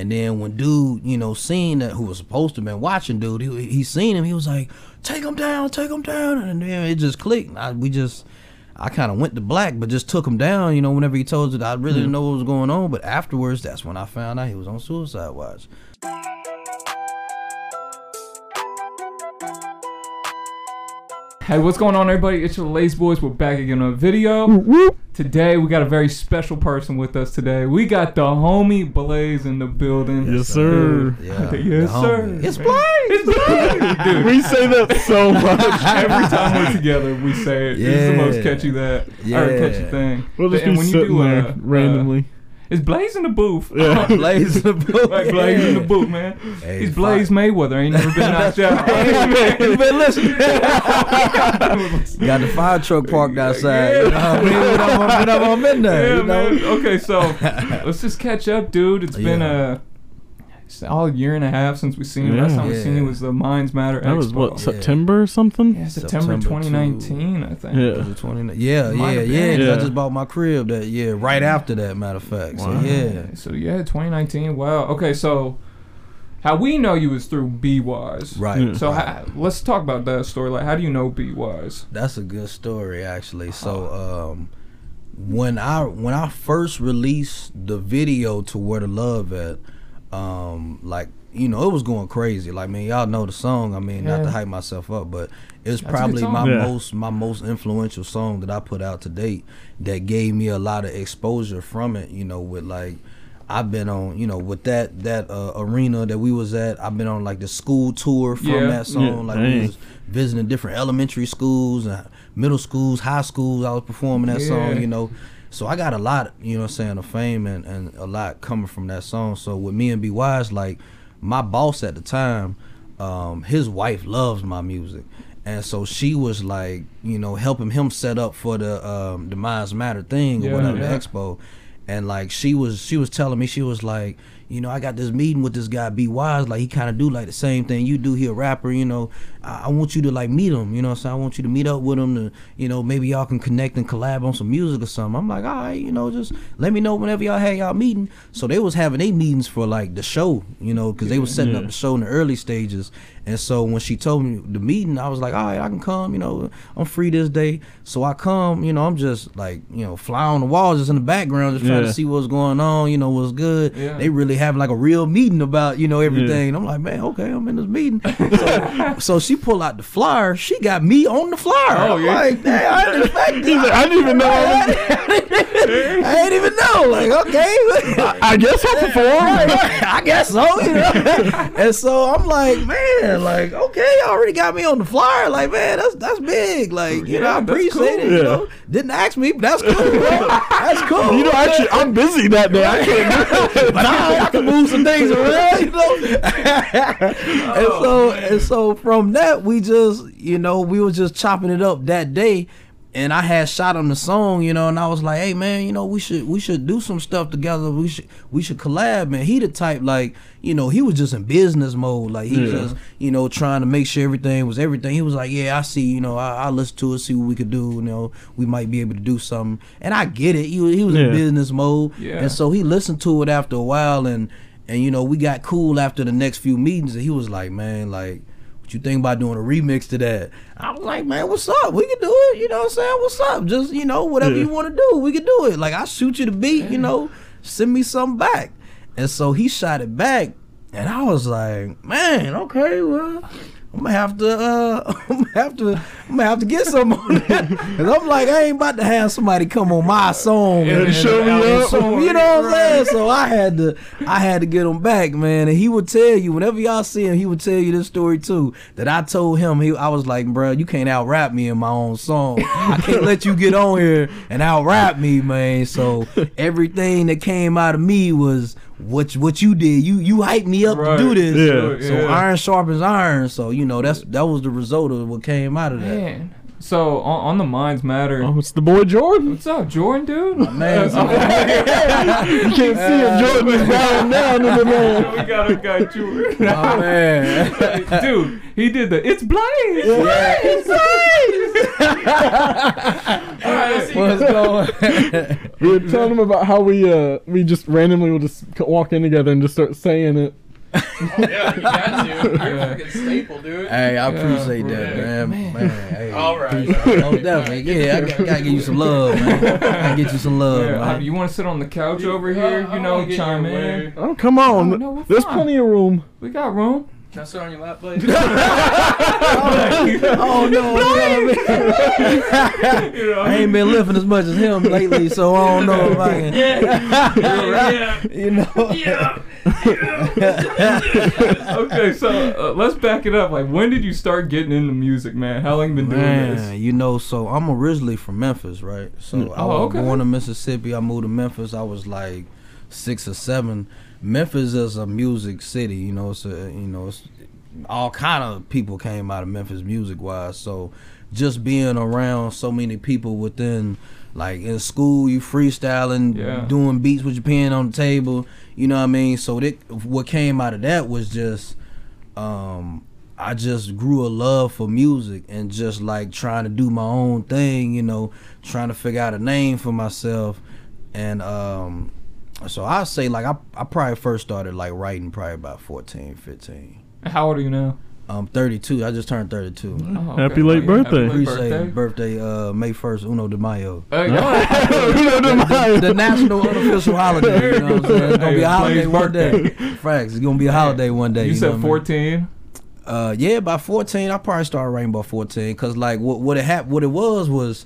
And then when dude, you know, seen that who was supposed to been watching dude, he, he seen him. He was like, "Take him down, take him down," and then it just clicked. I, we just, I kind of went to black, but just took him down. You know, whenever he told us, I really hmm. didn't know what was going on. But afterwards, that's when I found out he was on suicide watch. Hey, what's going on, everybody? It's your Lace Boys. We're back again on a video. Today, we got a very special person with us today. We got the homie Blaze in the building. Yes, sir. Yeah, Yes, the sir. homie. It's Blaze. It's Blaze! Dude, We say that so much. every time we're together, we say it. It's the most catchy that, or Yeah. catchy thing. We'll just and be when you sitting do, there uh, randomly. uh, it's Blaze in the booth. Yeah. Blaze in the booth. Like Blaze in the booth, man. Hey, He's. Blaze Mayweather. Ain't never been knocked out. you been listening. Got the fire truck parked outside. You know what I mean? When I'm, when I'm in there, Yeah, you know? man. Okay, so let's just catch up, dude. It's been Yeah. a it's all a year and a half since we seen you. Last Yeah. time we seen you Yeah. was the Minds Matter That was Expo. what Yeah. September or something. Yeah, September, September 2019, I think. Yeah. 29? Yeah, yeah, yeah. Yeah. I just bought my crib that year, right after that, matter of fact. So, yeah. So yeah, 2019. Wow. Okay, so how we know you is through B Wise. Right. Yeah. So right. how, let's talk about that story. Like, how do you know B Wise? That's a good story, actually. So, um, when I when I first released the video to Where the Love at, um, like you know, it was going crazy. Like, man, y'all know the song. I mean, not to hype myself up, but it's That's probably my Yeah. most my most influential song that I put out to date. That gave me a lot of exposure from it. You know, with like. I've been on, you know, with that that uh, arena that we was at. I've been on like the school tour from Yeah. that song. Yeah, like we was visiting different elementary schools and middle schools, high schools. I was performing that Yeah. song, you know. So I got a lot, you know what I'm saying, of fame and, and a lot coming from that song. So with me and Be Wise, like my boss at the time, um, his wife loves my music. And so she was like, you know, helping him set up for the um the Minds Matter thing Yeah, or whatever, yeah. the expo. And like she was she was telling me, she was like, you know, I got this meeting with this guy, Be Wise. Like he kind of do like the same thing you do. He a rapper, you know. I, I want you to like meet him, you know. So I want you to meet up with him to, you know, maybe y'all can connect and collab on some music or something. I'm like, all right, you know, just let me know whenever y'all have y'all meeting. So they was having their meetings for like the show, you know, because they was setting up the show in the early stages. And so when she told me the meeting, I was like, all right, I can come, you know, I'm free this day. So I come, you know, I'm just like, you know, fly on the walls just in the background, just trying Yeah. to see what's going on, you know, what's good. Yeah. They really having like a real meeting about, you know, everything. And I'm like, man, okay, I'm in this meeting. so, so she pulled out the flyer. She got me on the flyer. Oh, I'm yeah. like, damn, I didn't expect like, I didn't even know. I, I didn't even know. Like, okay. I guess I'll perform. I guess so, you know. and so I'm like, man, like, okay, you already got me on the flyer. Like, man, that's that's big. Like, you know, I appreciate cool. it. You Yeah. know, didn't ask me, but that's cool. bro. That's cool. You know, actually, I'm busy that day. I can't. but I, I can move some things around, you know. and oh, so and so from that we just, you know, we were just chopping it up that day. And I had shot him the song, you know, and I was like, "Hey, man, you know, we should we should do some stuff together. We should we should collab." Man, he the type like, you know, he was just in business mode, like he Yeah. just, you know, trying to make sure everything was everything. He was like, "Yeah, I see, you know, I I listen to it, see what we could do. You know, we might be able to do something." And I get it. He was, he was in business mode, Yeah. and so he listened to it after a while, and and you know, we got cool after the next few meetings, and he was like, "Man, like." You think about doing a remix to that? I was like, man, what's up? We can do it. You know what I'm saying? What's up? Just, you know, whatever Yeah. you want to do, we can do it. Like, I shoot you the beat, you know, send me something back. And so he shot it back. And I was like, man, okay, well, I'm gonna have to, uh, I'm gonna have to, I'm gonna have to get some on that. Cause I'm like, I ain't about to have somebody come on my song And- and show me up. you know what I'm saying? So I had to I had to get him back, man. And he would tell you, whenever y'all see him, he would tell you this story too. That I told him, he I was like, bro, you can't out rap me in my own song. I can't let you get on here and out rap me, man. So everything that came out of me was what what you did. You you hyped me up Right. to do this. Yeah. So Yeah. iron sharpens iron. So you know that's that was the result of what came out of that. Man. So on, on the Minds Matter. Oh, it's the boy Jordan. What's up, Jordan, dude? Man, You can't see it. Jordan is bowing down in the man. we got a guy, Jordan. oh man. Dude, he did the It's Blaze. Yeah. It's Blaze. What's going? We were telling him about how we uh we just randomly will just walk in together and just start saying it. Yeah, you got to. You're a fucking staple, dude. hey, I appreciate Yeah, that, bro. man. Man, hey. All right. Oh, definitely. Yeah, I gotta, gotta give you some love, man. I get you some love, Yeah, man. you want to sit on the couch over here? You know, wanna get in chime in. Oh come on, Oh, no, there's fine. plenty of room. We got room. Can I sit on your lap, buddy? oh no, you know I mean? I ain't been lifting as much as him lately, so I don't know if I can. yeah. You know. Yeah. okay, so uh, let's back it up. Like, when did you start getting into music, man? How long you been doing Man, this? you know, so I'm originally from Memphis, right? So I Oh, was okay. born in Mississippi. I moved to Memphis. I was like six or seven. Memphis is a music city, you know. It's a, you know, it's all kind of people came out of Memphis music wise. So just being around so many people within, like in school, you freestyling, Yeah. doing beats with your pen on the table. You know what I mean? So that what came out of that was just um I just grew a love for music and just like trying to do my own thing, you know, trying to figure out a name for myself. And um so I say like I I probably first started like writing probably about 14, 15. How old are you now? I'm 32. I just turned 32. Oh, Happy late birthday. Happy late Appreciate birthday uh May 1st, Uno de Mayo. Uh, yeah. the, the national unofficial holiday. You know what I'm saying? It's gonna be a Hey, holiday Blaze's one day. birthday. Facts. It's gonna be a holiday one day. You know said what I mean? 14. Uh, yeah, by 14, I probably started writing about 14. Cause like what what it hap- what it was was,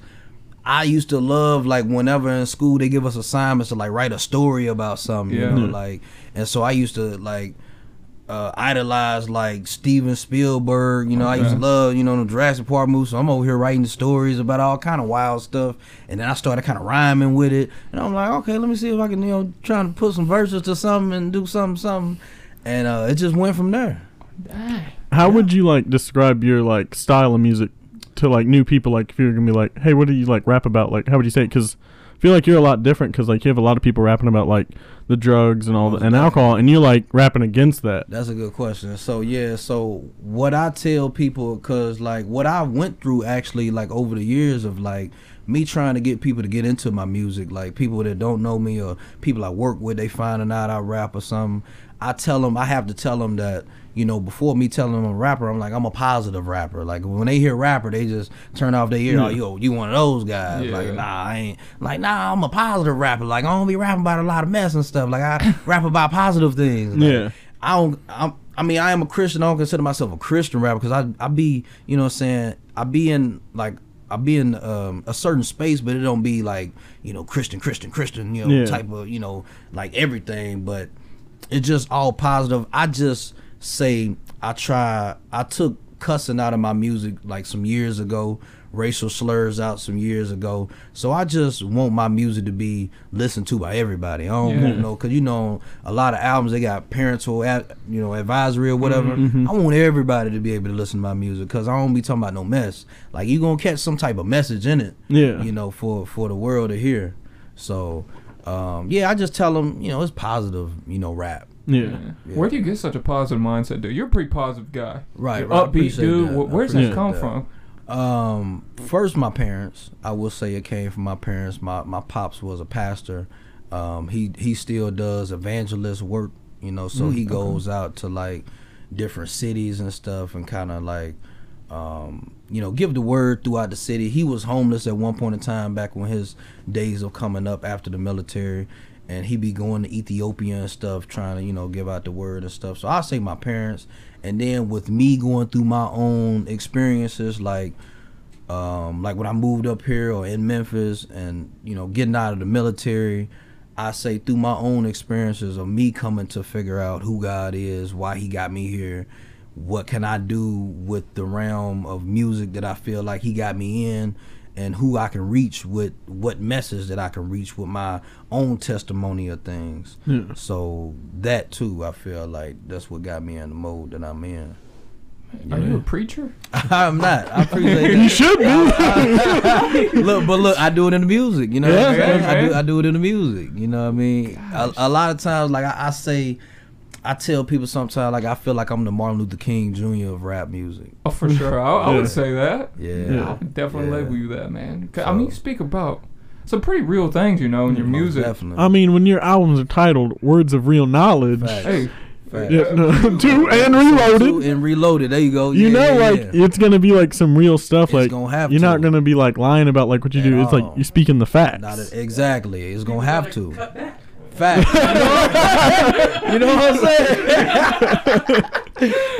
I used to love like whenever in school they give us assignments to like write a story about something. Yeah. You know, like, and so I used to like. Uh, idolize like Steven Spielberg, you know. I used to love, you know, the Jurassic Park movies. So I'm over here writing stories about all kind of wild stuff, and then I started kind of rhyming with it. And I'm like, okay, let me see if I can, you know, trying to put some verses to something and do something, something. And uh, it just went from there. How would you like describe your like style of music to like new people? Like if you're gonna be like, hey, what do you like rap about? Like how would you say it? Because I feel like you're a lot different because like you have a lot of people rapping about like the drugs and all the, and alcohol, and you're like rapping against that. That's a good question. So yeah, so what I tell people, cause like what I went through actually, like over the years of like me trying to get people to get into my music, like people that don't know me or people I work with, they finding out I rap or something. I tell them, I have to tell them that you know before me telling them a rapper, I'm like I'm a positive rapper. Like when they hear rapper, they just turn off their ear. Oh, yo, you one of those guys? Yeah. Like nah, I ain't. Like nah, I'm a positive rapper. Like I don't be rapping about a lot of mess and stuff. Like I rap about positive things. Like, Yeah. I don't. I'm, I mean, I am a Christian. I don't consider myself a Christian rapper because I I be you know what I'm saying I be in like I be in um, a certain space, but it don't be like you know Christian Christian Christian you know Yeah. type of you know like everything, but it's just all positive. I just say I try. I took cussing out of my music like some years ago, racial slurs out some years ago. So I just want my music to be listened to by everybody. I don't Yeah. want no because you know a lot of albums they got parental ad, you know advisory or whatever. Mm-hmm. I want everybody to be able to listen to my music because I don't be talking about no mess. Like you gonna catch some type of message in it. Yeah. You know for for the world to hear. So. Um, yeah, I just tell them, you know, it's positive, you know, rap. Yeah. Yeah. Where do you get such a positive mindset, dude? You're a pretty positive guy. Right, You're right. Upbeat, dude. that. Wh- I Where's that come that. from? Um, first, my parents. I will say it came from my parents. My my pops was a pastor. Um, he he still does evangelist work. You know, so Mm, he okay. goes out to like different cities and stuff, and kind of like, um, you know, give the word throughout the city. He was homeless at one point in time back when his days of coming up after the military. And he be going to Ethiopia and stuff, trying to you know give out the word and stuff. So I say my parents, and then with me going through my own experiences, like um, like when I moved up here or in Memphis and you know getting out of the military, I say through my own experiences of me coming to figure out who God is, why He got me here, what can I do with the realm of music that I feel like He got me in, and who I can reach with what message that I can reach with my own testimony of things. Yeah. So that too, I feel like that's what got me in the mode that I'm in. Are you a preacher? I'm not. I appreciate that. You should be. look, but look, I do it in the music. You know, Yeah, what I'm saying? okay. I do. I do it in the music. You know what I mean? A, a lot of times, like I, I say, I tell people sometimes like I feel like I'm the Martin Luther King Jr. of rap music. Oh, for sure. I, I Yeah. would say that. Yeah. Yeah. I would definitely Yeah. label you that, man. 'Cause, I So- mean, you speak about some pretty real things, you know, in your Most music. Definitely. I mean, when your albums are titled "Words of Real Knowledge," Facts. Hey, Facts. yeah, no, two and Two reloaded. and reloaded. There you go. You Yeah, know, yeah, like yeah. it's gonna be like some real stuff. It's like gonna have you're to. not gonna be like lying about like what you At do. It's like you're speaking the facts. Not a- exactly. It's gonna have to. Fact. you know what I'm saying?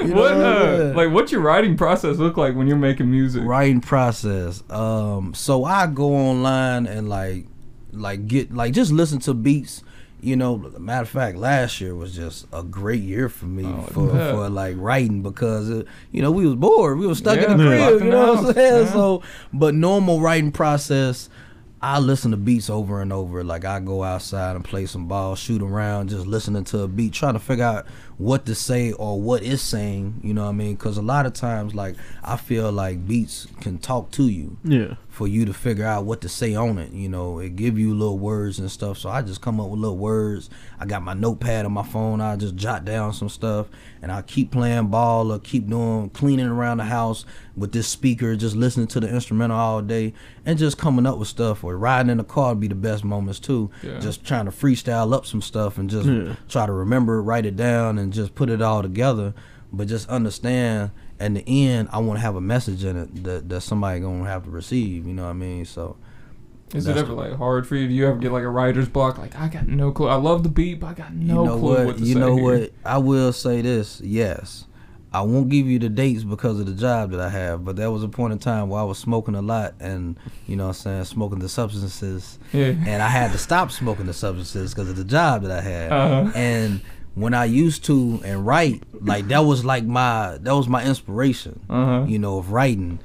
You know what, uh, like, what's your writing process look like when you're making music? writing process. Um, so I go online and like, like get like just listen to beats. You know, matter of fact, last year was just a great year for me Oh, for bet. for like writing because uh, you know we was bored, we was stuck in the crib. You know what I'm saying? yeah. So, but normal writing process. I listen to beats over and over. Like I go outside and play some ball, shoot around, just listening to a beat, trying to figure out what to say or what is saying. You know what I mean? Because a lot of times, like I feel like beats can talk to you Yeah. for you to figure out what to say on it. You know, it give you little words and stuff. So I just come up with little words. I got my notepad on my phone. I just jot down some stuff, and I keep playing ball or keep doing cleaning around the house with this speaker, just listening to the instrumental all day, and just coming up with stuff. Or riding in the car would be the best moments too. Yeah. Just trying to freestyle up some stuff and just Yeah. try to remember, write it down, and just put it all together. But just understand, at the end, I want to have a message in it that, that somebody gonna have to receive. You know what I mean? So Is it ever like hard for you? Do you ever get like a writer's block? Like I got no clue. I love the beat, but I got no you know clue what? what, to you say know here. what? I will say this. Yes, I won't give you the dates because of the job that I have. But there was a point in time where I was smoking a lot, and you know, what I'm saying smoking the substances, Yeah. and I had to stop smoking the substances because of the job that I had. Uh-huh. And when I used to and write, like that was like my that was my inspiration. Uh-huh. You know, of writing,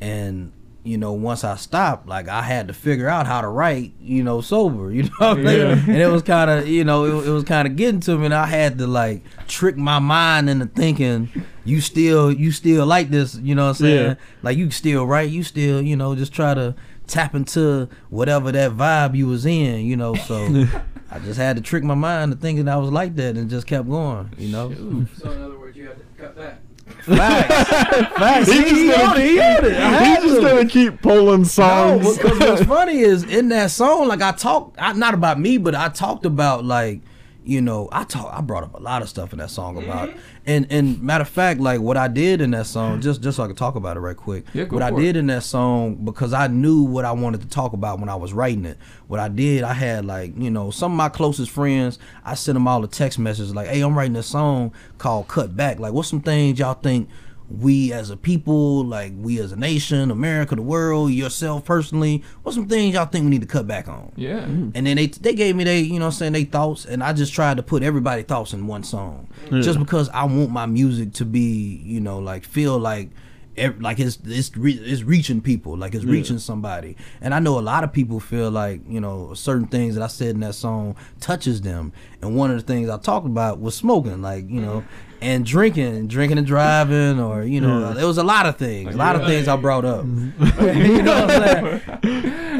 and you know, once I stopped, like I had to figure out how to write, you know, sober. You know, what I'm saying? Yeah. and it was kind of, you know, it, it was kind of getting to me, and I had to like trick my mind into thinking, you still, you still like this, you know what I'm saying? Yeah. Like you still write, you still, you know, just try to tap into whatever that vibe you was in, you know. So I just had to trick my mind to thinking I was like that, and just kept going, you know. Hmm. So in other words, you had to cut back. Facts, facts. He's He, just he gonna- on it, he on it. I had He's just gonna keep pulling No, songs. because what's funny is in that song, like I talked, I, not about me, but I talked about like, you know, I talk, I brought up a lot of stuff in that song about, mm-hmm. And and matter of fact, like what I did in that song, mm-hmm. just just so I could talk about it right quick. Yeah, what I it. did in that song because I knew what I wanted to talk about when I was writing it. What I did, I had like, you know, some of my closest friends, I sent them all a text message like, "Hey, I'm writing a song called Cut Back. Like, what's some things y'all think?" We as a people, like we as a nation, America, the world, yourself personally, what some things y'all think we need to cut back on? Yeah. Mm-hmm. And then they they gave me they, you know I'm saying, they thoughts and I just tried to put everybody thoughts in one song. Just because I want my music to be, you know, like feel like ev- like it's it's re- it's reaching people, like it's reaching somebody. And I know a lot of people feel like, you know, certain things that I said in that song touches them. And one of the things I talked about was smoking, like, you know, and drinking, drinking and driving or, you know, Yeah. there was a lot of things, a lot of things I brought up. Mm-hmm. you know what I'm saying?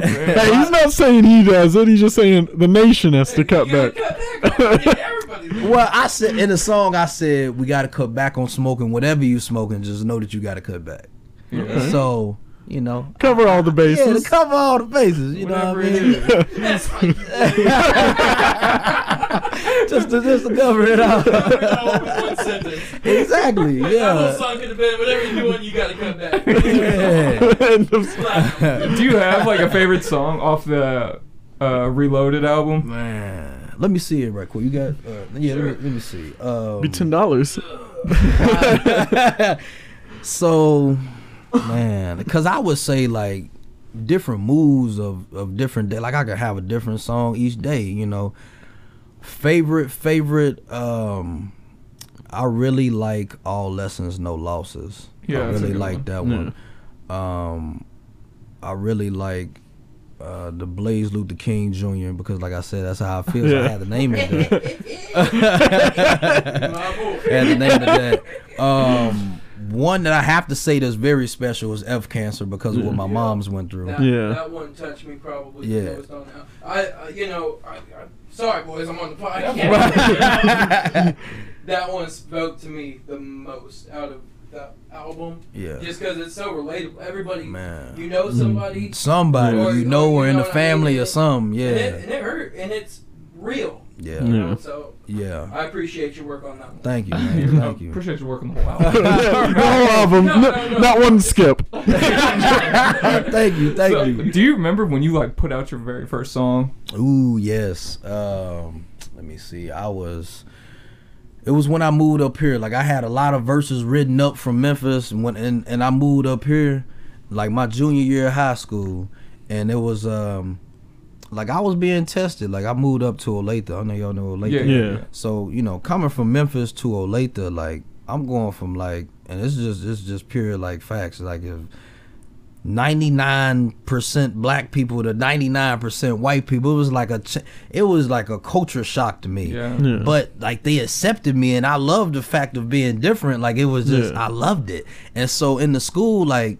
hey, he's not saying he does it. He's just saying the nation has to cut You gotta back. cut back. on it. Everybody's Well, I said in the song, I said we got to cut back on smoking. Whatever you smoking, just know that you got to cut back. Yeah. So you know, Cover all the bases. yeah, to bases. cover all the bases. You Whatever know what I mean? Just to just to cover it all up. exactly. Yeah. song could have been whatever you're doing, you gotta cut back. yeah. Do you have like a favorite song off the uh, Reloaded album? Man, let me see it right quick. You got? Uh, yeah, let, me, let me see. Um, Be ten dollars. so, man, because I would say like different moods of of different day. Like I could have a different song each day. You know, favorite favorite. Um, I really like all lessons, no losses. Yeah, I really like one. that one. Um, I really like. Uh, the Blaze Luther King Jr. because, like I said, that's how I feel. So I had to name it that. My had to name it that. Um, one that I have to say that's very special is F cancer because of what my Yeah. mom's went through. That, Yeah. that one touched me probably Yeah. the most. I, uh, you know, I, I, sorry boys, I'm on the podcast. that one spoke to me the most out of the album. Yeah. Just because it's so relatable. Everybody, Man. you know somebody, Somebody Or- you know or or you in the what I mean? family or And- something. and, it, Yeah. and it hurt, and it's real. Yeah. You know? Yeah. So Yeah. I appreciate your work on that one. Thank you, I man. Thank you. appreciate you working the whole album. All of them, No, no, no. not one skip. thank you. Thank So, you. do you remember when you like put out your very first song? Ooh, yes. Um, let me see. I was. It was when I moved up here. Like I had a lot of verses written up from Memphis, and when and, and I moved up here, like my junior year of high school, and it was um, like I was being tested. Like I moved up to Olathe. I know y'all know Olathe. Yeah, Yeah. So you know, coming from Memphis to Olathe, like I'm going from like, and it's just it's just pure like facts. Like if 99% black people to 99% white people, it was like a it was like a culture shock to me. Yeah. Yeah. But like they accepted me, and I loved the fact of being different. Like it was just Yeah. I loved it. And so in the school, like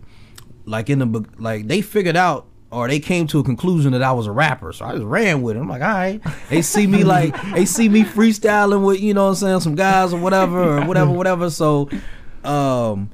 like in the be- like they figured out or they came to a conclusion that I was a rapper. So I just ran with it. I'm like, all right. They see me like they see me freestyling with, you know what I'm saying, some guys or whatever or whatever, whatever. So um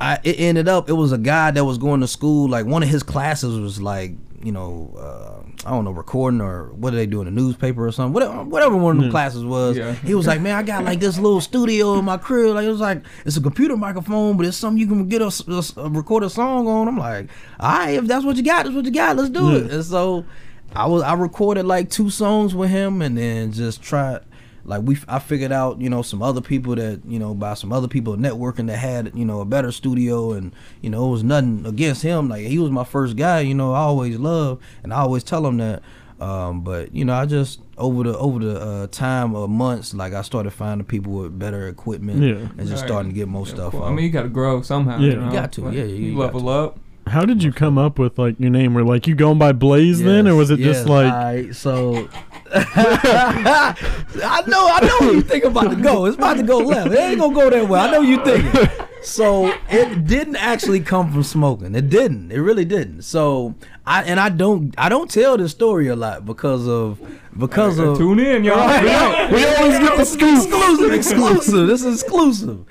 I it ended up it was a guy that was going to school, like one of his classes was like, you know, uh, I don't know, recording or what do they do in the newspaper or something, whatever, whatever one of the classes was. Yeah. He was like, man, I got like this little studio in my crib. Like it was like it's a computer microphone, but it's something you can get a, a a- record a song on. I'm like, all right, if that's what you got, that's what you got. Let's do it. And so I was I recorded like two songs with him, and then just tried. Like we, I figured out, you know, some other people that, you know, by some other people networking that had, you know, a better studio, and you know, it was nothing against him. Like he was my first guy, you know. I always love, and I always tell him that. Um, but you know, I just over the over the uh, time of months, like I started finding people with better equipment, Yeah. and just Right. starting to get more Yeah, stuff. cool. I mean, you got to grow somehow. Yeah. you, know? You got to, Like, yeah, you- you you level to. up. How did you come up with like your name? Were like you going by Blaze then, or was it just like? alright, so I know I know where you think about to go. It's about to go left. It ain't gonna go that way. I know you thinking. So it didn't actually come from smoking. It didn't. It really didn't. So I and I don't I don't tell this story a lot because of because of Tune in, y'all. Right. we always get the scoop. exclusive, exclusive. This is exclusive.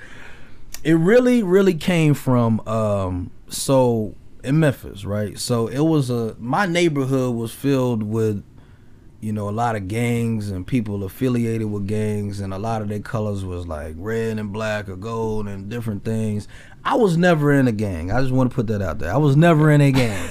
It really, really came from um so in Memphis, right? So it was a my neighborhood was filled with you know a lot of gangs and people affiliated with gangs and a lot of their colors was like red and black or gold and different things. I was never in a gang. I just want to put that out there. I was never in a gang.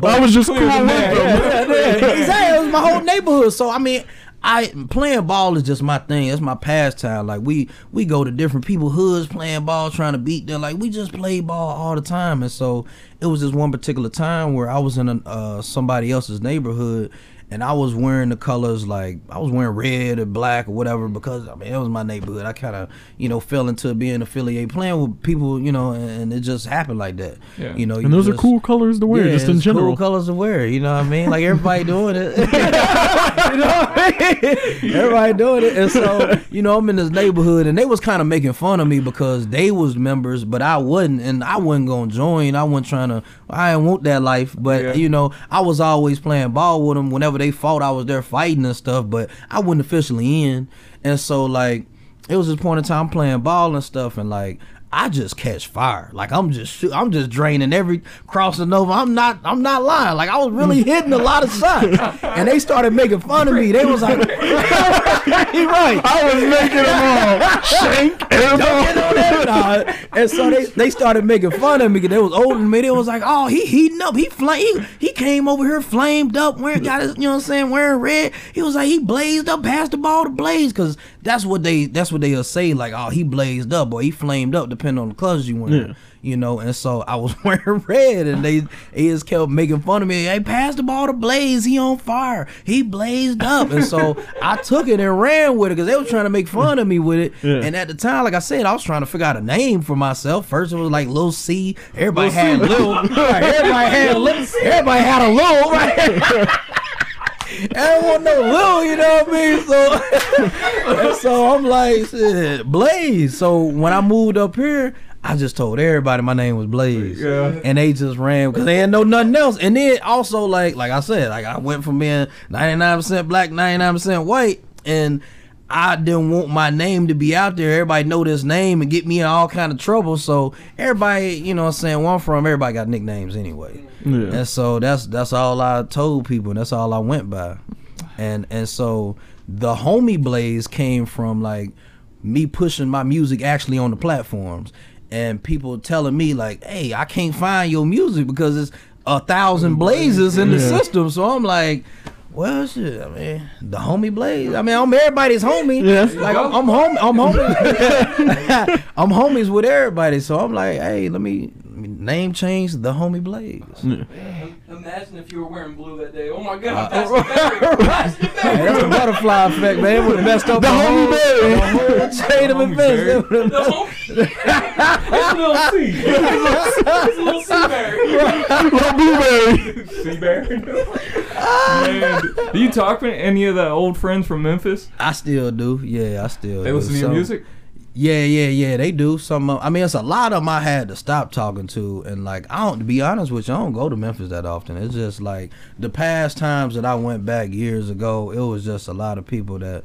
but I was just cool with them. Yeah, yeah, yeah. exactly. It was my whole neighborhood. So I mean, I playing ball is just my thing. It's my pastime. Like we we go to different people hoods playing ball, trying to beat them. Like we just play ball all the time. And so it was this one particular time where I was in a, uh, somebody else's neighborhood. And I was wearing the colors like I was wearing red or black or whatever because I mean it was my neighborhood. I kind of you know fell into being affiliated, playing with people, you know, and it just happened like that. Yeah. You know, And those are cool colors to wear, yeah, just in it's general. Cool colors to wear, you know what I mean? Like everybody doing it. you know what I mean? Everybody doing it. And so, you know, I'm in this neighborhood and they was kind of making fun of me because they was members, but I wasn't and I wasn't gonna join. I wasn't trying to I didn't want that life. But Yeah. you know, I was always playing ball with them. Whenever they fought, I was there fighting and stuff, but I wasn't officially in. And so like it was this point in time playing ball and stuff and like I just catch fire. Like I'm just I'm just draining every crossing over. I'm not I'm not lying. Like I was really mm. hitting a lot of shots. And they started making fun of me. They was like right. I was making them all shank and Don't get on that. Nah. And so they, they started making fun of me because they was older than me. They was like, oh, he heating up. He flame. He, he came over here flamed up, wearing got his, you know what I'm saying, wearing red. He was like, he blazed up, passed the ball to Blaze, because that's what they that's what they'll say. Like, oh, he blazed up, or he flamed up, depending on the colors you wearing. Yeah. You know, and so I was wearing red, and they, they just kept making fun of me. Hey, pass the ball to Blaze. He on fire. He blazed up, and so I took it and ran with it because they were trying to make fun of me with it. Yeah. And at the time, like I said, I was trying to figure out a name for myself. First, it was like Lil C. Everybody had Lil. Right, everybody had a Lil. C. Everybody had a Lil. Right. Everyone no Lil, you know what I mean? So, so I'm like, shit, Blaze. So when I moved up here, I just told everybody my name was Blaze. Yeah. And they just ran because they didn't know nothing else. And then also, like, like I said, like I went from being 99% black, 99% white, and I didn't want my name to be out there. Everybody know this name and get me in all kind of trouble. So everybody, you know, what I'm saying where I'm from, everybody got nicknames anyway. Yeah. And so that's that's all I told people, and that's all I went by. And and so the homie blaze came from like me pushing my music actually on the platforms, and people telling me like, "Hey, I can't find your music because it's a thousand blazes in the Yeah. system." So I'm like. Well, shit. I mean, the homie Blaze. I mean, I'm everybody's homie. Yeah. Like I'm, I'm home. I'm homies. I'm homies with everybody. So I'm like, hey, let me name change the homie Blaze. Yeah. Imagine if you were wearing blue that day. Oh my god, Uh, that's the the Hey, that's the butterfly effect, man. It would have messed up the, The whole, homie berry. the whole chain of events. berry. It would've- The whole- It's a little C. It's a little C berry. Little blueberry. See, Barry? Man, do you talk to any of the old friends from Memphis? I still do. Yeah, I still. They do. listen to your music? Yeah, yeah, yeah. They do. Some. of- I mean, it's a lot of them I had to stop talking to, and like I don't. To be honest with you, I don't go to Memphis that often. It's just like the past times that I went back years ago, it was just a lot of people that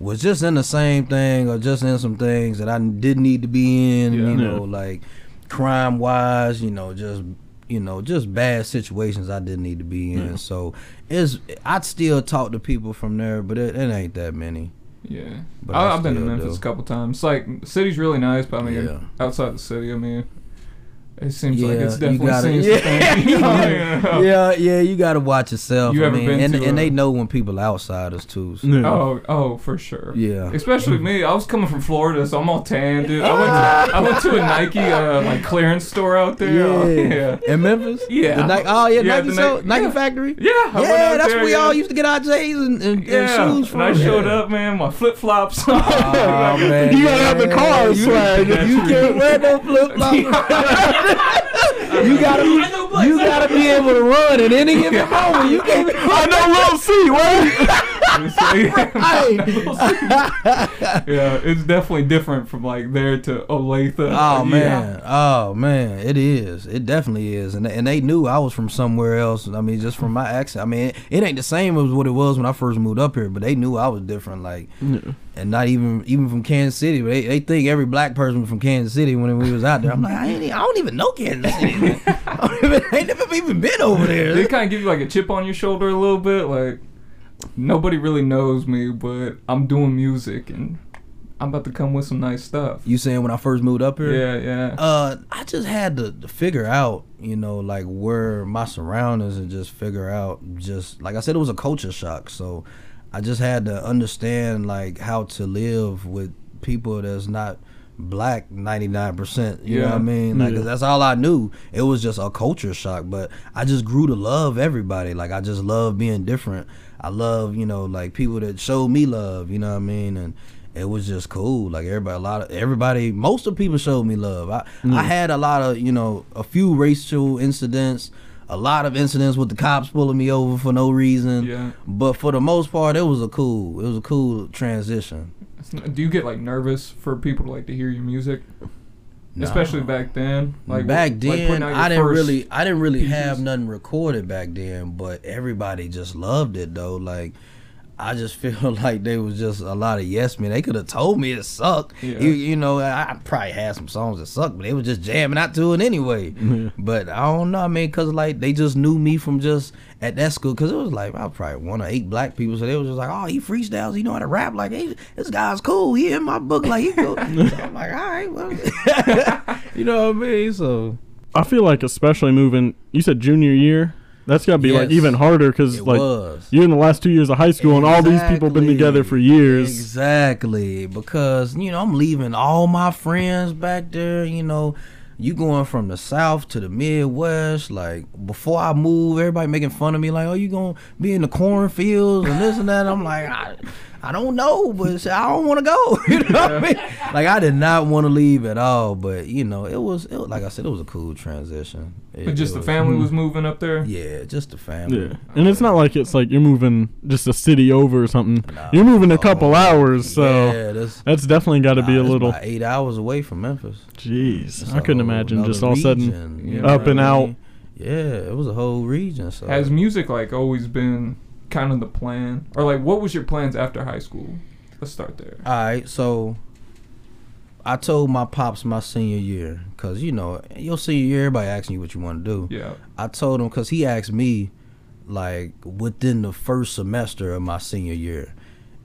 was just in the same thing or just in some things that I didn't need to be in. Yeah. You know, Yeah. like crime wise, you know, just you know, just bad situations I didn't need to be in. Yeah. So it's I'd still talk to people from there, but it, it ain't that many. Yeah. But I I've been to Memphis do. a couple times. It's like, the city's really nice, but I mean, Yeah. outside the city, I mean, it seems like Yeah, it's you definitely gotta- seen yeah. some things. you know? yeah, yeah, you gotta watch yourself. You I ever mean, been and, to and a- they know when people outsiders too. So. Yeah. Oh, oh, for sure. Yeah. Especially me. I was coming from Florida, so I'm all tan, dude. I went to, I went to a Nike uh, like clearance store out there. Oh, yeah. In Memphis? Yeah. The Ni- oh yeah, Yeah, Nike the so, Nike- Nike yeah. factory? Yeah, I Yeah, that's there, where we all used to get our J's and, and, Yeah, and shoes from. and I showed Yeah. up, man. My flip flops. Oh, man. You gotta have the car you, swag. You can't wear no flip flops. You gotta I you gotta be able to run at any given moment. You can't be I know Lil C, right? yeah, it's definitely different from like there to Olathe. Oh Yeah. man, oh man, it is. It definitely is, and and they knew I was from somewhere else. I mean, just from my accent. I mean, it, it ain't the same as what it was when I first moved up here, but they knew I was different. Like, and not even even from Kansas City. But they, they think every black person was from Kansas City when we was out there. I'm like, I ain't, I don't even know Kansas City. I, don't even, I ain't never even been over there. They kind of give you like a chip on your shoulder a little bit, like nobody really knows me, but I'm doing music and I'm about to come with some nice stuff. You saying when I first moved up here? Yeah, yeah. Uh, I just had to, to figure out, you know, like where my surroundings and just figure out, just like I said, it was a culture shock. So I just had to understand like how to live with people that's not black 99% you know what i mean? Like Yeah. that's all i knew. It was just a culture shock but i just grew to love everybody. Like i just love being different. I love you know like people that showed me love you know what i mean? And it was just cool. Like everybody a lot of everybody most of people showed me love. I i mm. had a lot of you know a few racial incidents a lot of incidents with the cops pulling me over for no reason Yeah. but for the most part it was a cool it was a cool transition Do you get like nervous for people to like to hear your music, No. especially back then? Like back then, your I didn't really, I didn't really have nothing recorded back then, but everybody just loved it though. Like, I just feel like they was just a lot of yes men. They could have told me it sucked. Yeah. You, you know, I, I probably had some songs that sucked, but they was just jamming out to it anyway. But I don't know. I mean, cause like they just knew me from just at that school, cause it was like I was probably one of eight black people, so they was just like, oh, he freestyles, he know how to rap. Like, hey, this guy's cool. He in my book, like he cool. so I'm like, all right, well, you know what I mean? So. I feel like especially moving. You said junior year. That's got to be like even harder because like was. you're in the last two years of high school and all these people been together for years. Exactly, because you know I'm leaving all my friends back there. You know, you going from the south to the Midwest. Like before I move, everybody making fun of me. Like, oh, you gonna be in the cornfields and this and that. I'm like, I, I don't know, but I don't want to go. You know what I mean? Like I did not want to leave at all. But you know, it was, it was like I said, it was a cool transition. It- But just it the was- family mm-hmm. was moving up there. Yeah, just the family. Yeah, and it's not like it's like you're moving just a city over or something. Nah, you're moving a couple hours, so yeah, that's. that's definitely got to Nah, be a it's little. about eight hours away from Memphis. Jeez, It's I a couldn't imagine just all of a sudden region, you know up what and I out. Yeah, it was a whole region. So Has music like always been kind of the plan, or like what was your plans after high school? let's start there. All right, so I told my pops my senior year, cause you know your senior year, everybody asking you what you want to do. Yeah. I told him because he asked me, like within the first semester of my senior year.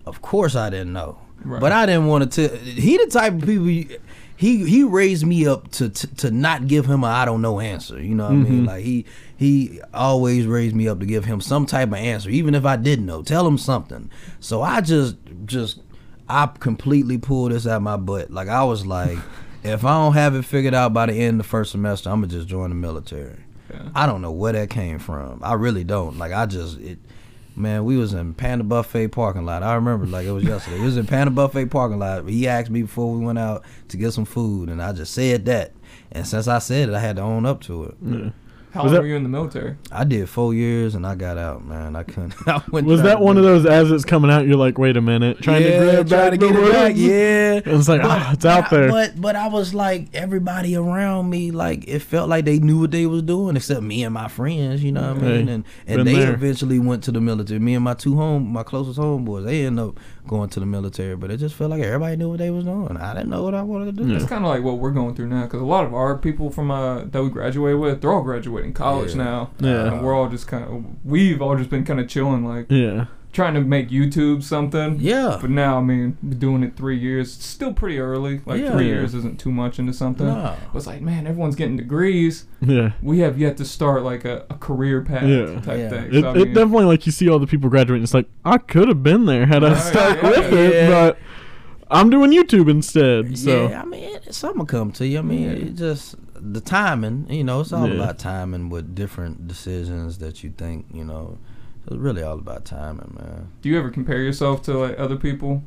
Of course, I didn't know, Right. but I didn't want to. tell He the type of people. you- He he raised me up to to, to not give him a I don't know answer. You know what I mean? Mm-hmm. Like he he always raised me up to give him some type of answer, even if I didn't know. Tell him something. So I just just I completely pulled this out my butt. Like I was like, if I don't have it figured out by the end of the first semester, I'm gonna just join the military. Yeah. I don't know where that came from. I really don't. Like I just it man, we was in Panda Buffet parking lot. I remember like it was yesterday. It was in Panda Buffet parking lot. He asked me before we went out to get some food and I just said that. And since I said it, I had to own up to it. Yeah. How Was long that- were you in the military? I did four years and I got out, man. I couldn't. I Was that one of those as it's coming out? You're like, wait a minute, trying yeah, to grab trying back to the get it back. Yeah, And it's like, ah, it's out but I- there. But but I was like everybody around me, like it felt like they knew what they was doing, except me and my friends. You know what I mean? And and they there. eventually went to the military. Me and my two home, my closest homeboys, they ended up going to the military. But it just felt like everybody knew what they was doing. I didn't know what I wanted to do. It's kind of like what we're going through now, because a lot of our people from uh, that we graduated with, they're all graduating college Yeah. now. Yeah. and we're all just kind of, we've all just been kind of chilling, like yeah. Trying to make YouTube something. Yeah. But now, I mean, doing it three years. Still pretty early. Like Yeah. three Yeah. years isn't too much into something. No. But it's like, man, everyone's getting degrees. Yeah. We have yet to start like a, a career path Yeah. type Yeah. thing. It, So, I it mean, definitely like you see all the people graduating. It's like I could have been there had I Right, stuck yeah, with it, but I'm doing YouTube instead. So Yeah, I mean, it, something will come to you. I mean, it just the timing. You know, it's all Yeah. about timing with different decisions that you think. You know, it's really all about timing, man. do you ever compare yourself to like other people,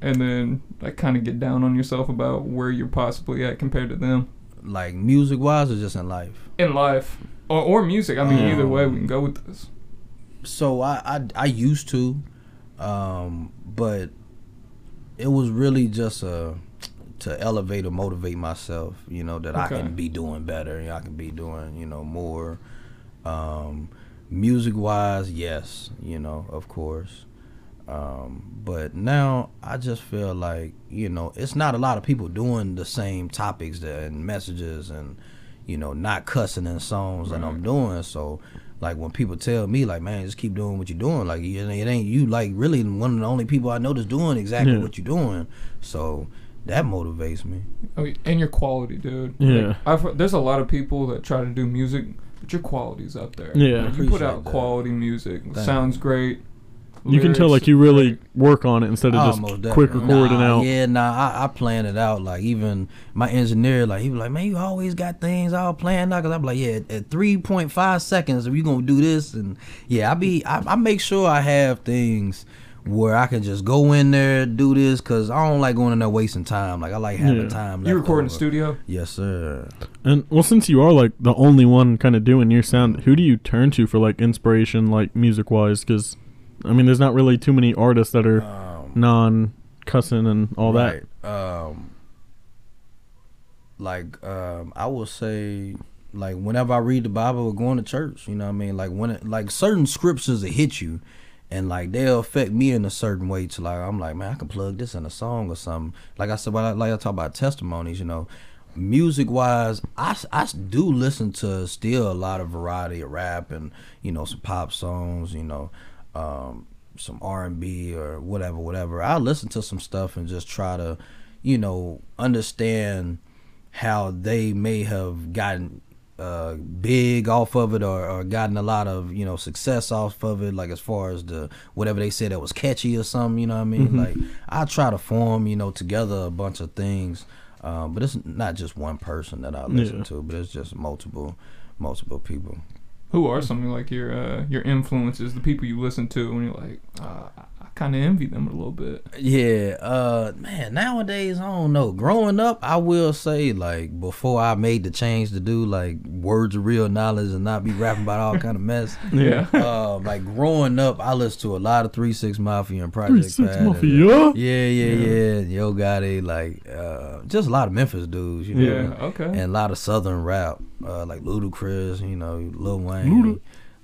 and then like kind of get down on yourself about where you're possibly at compared to them Like music wise, or just in life. in life or, or music? I mean, either way, we Um, can go with this. So I I, I used to, um, but it was really just a to elevate or motivate myself. You know that I can be doing better. I can be doing you know more. Um, music wise, yes, you know of course. Um, but now I just feel like you know it's not a lot of people doing the same topics that, and messages and you know not cussing in songs that I'm doing. So like when people tell me like man just keep doing what you're doing like it ain't you like really one of the only people I know that's doing exactly Yeah. what you're doing. So that motivates me. Oh, and your quality, dude. Yeah. Like, I've, there's a lot of people that try to do music, but your quality's up there. Yeah. Like, you put out that. quality music. Thank sounds great. you can tell like you really great. work on it instead of Oh, just most quick recording nah, out. Yeah, nah, I, I plan it out. Like even my engineer, like he was like, man, you always got things all planned out. Cause I'm like, yeah, at three point five seconds, if you gonna do this, and yeah, I be, I, I make sure I have things where I can just go in there do this, cause I don't like going in there wasting time. Like I like having Yeah. time. You left record in over. studio? Yes, sir. And well, since you are like the only one kind of doing your sound, who do you turn to for like inspiration, like music wise? Because I mean, there's not really too many artists that are Um, non cussing and all that. Um, like um, I will say, like whenever I read the Bible or going to church, you know what I mean. Like when it, like certain scriptures that hit you, and like they'll affect me in a certain way. To like I'm like, man, I can plug this in a song or something. Like I said, like I talk about testimonies, you know. Music wise, I, I do listen to still a lot of variety of rap and you know some pop songs, you know, um, some R and B or whatever, whatever. I listen to some stuff and just try to, you know, understand how they may have gotten uh, big off of it or, or gotten a lot of you know success off of it. Like as far as the whatever they said that was catchy or something, you know what I mean? Like I try to form you know together a bunch of things. Um, but it's not just one person that I listen Yeah. to, but it's just multiple, multiple people. Who are something like your uh, your influences, the people you listen to, and you're like, uh, kind of envy them a little bit. Yeah, uh man, nowadays I don't know. Growing up, I will say like before I made the change to do like words of real knowledge and not be rapping about all kind of mess. Yeah. Uh like growing up, I listened to a lot of 3 6 Mafia and Three Project Six Pat and- Mafia. Yeah, yeah, yeah. Yo Gotti, like uh just a lot of Memphis dudes, you know. Yeah. Okay. And a lot of southern rap, uh like Ludacris, you know, Lil Wayne, Luda.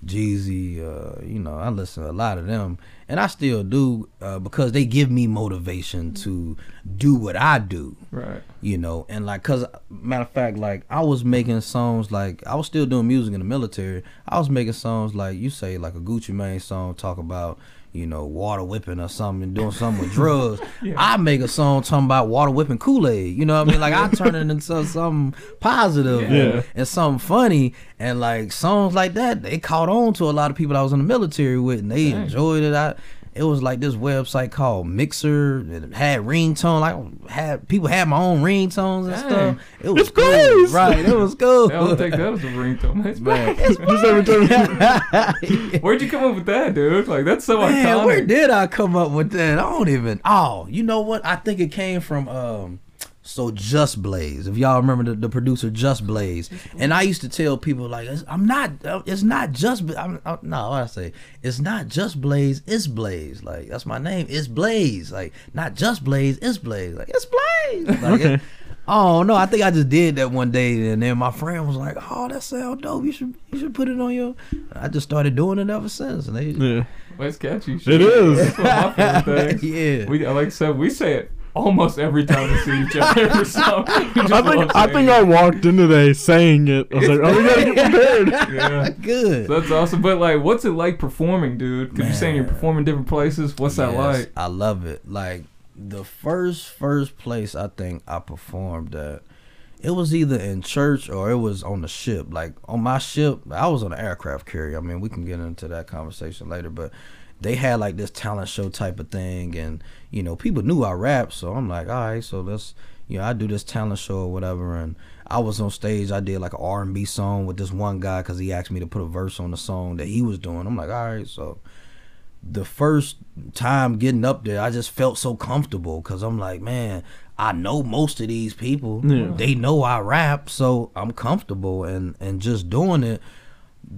Jeezy, uh, you know, I listen to a lot of them, and I still do uh, because they give me motivation to do what I do. Right. you know and like cause matter of fact like i was making songs like i was still doing music in the military. I was making songs like you say like a gucci mane song talk about you know water whipping or something and doing something with drugs i make a song talking about water whipping kool-aid. You know what i mean? Like i turn it into something positive Yeah. and, and something funny. And like songs like that they caught on to a lot of people i was in the military with and they Dang. enjoyed it. I it was like this website called Myxer. It had ringtone. Like had people had my own ringtones and Dang. stuff. It was It's cool, crazy. right? It was cool. I would take that as a ringtone. That's Man. Just every time. Where'd you come up with that, dude? Like that's so Man, iconic. where did I come up with that? I don't even. Oh, you know what? I think it came from um. So Just Blaze, if y'all remember the, the producer Just Blaze, and I used to tell people like, I'm not, uh, it's not just, I'm, i no, what I say, it's not just Blaze, it's Blaze, like that's my name, it's Blaze, like not just Blaze, it's Blaze, like it's Blaze. Like, Okay. it- oh no, I think I just did that one day, and then my friend was like, oh, that sound dope, you should, you should put it on your. I just started doing it ever since, and they, Yeah. Well, it's catchy. It is. That's one my favorite things. yeah. We like I said, we say it almost every time we see each other. for some- I think I think it. I walked in today saying it. I was like, oh, we gotta get prepared. Yeah. Good. That's awesome. But like, what's it like performing, dude? Because you're saying you're performing different places. What's that like? I love it. Like the first first place I think I performed at, it was either in church or it was on the ship. Like on my ship, I was on an aircraft carrier. I mean, we can get into that conversation later, but they had like this talent show type of thing, and you know, people knew I rap, so I'm like, all right, so let's, you know, I do this talent show or whatever, and I was on stage. I did like an R&B song with this one guy because he asked me to put a verse on the song that he was doing. I'm like, all right, so the first time getting up there, I just felt so comfortable because I'm like, man, I know most of these people. Yeah. They know I rap, so I'm comfortable and and just doing it.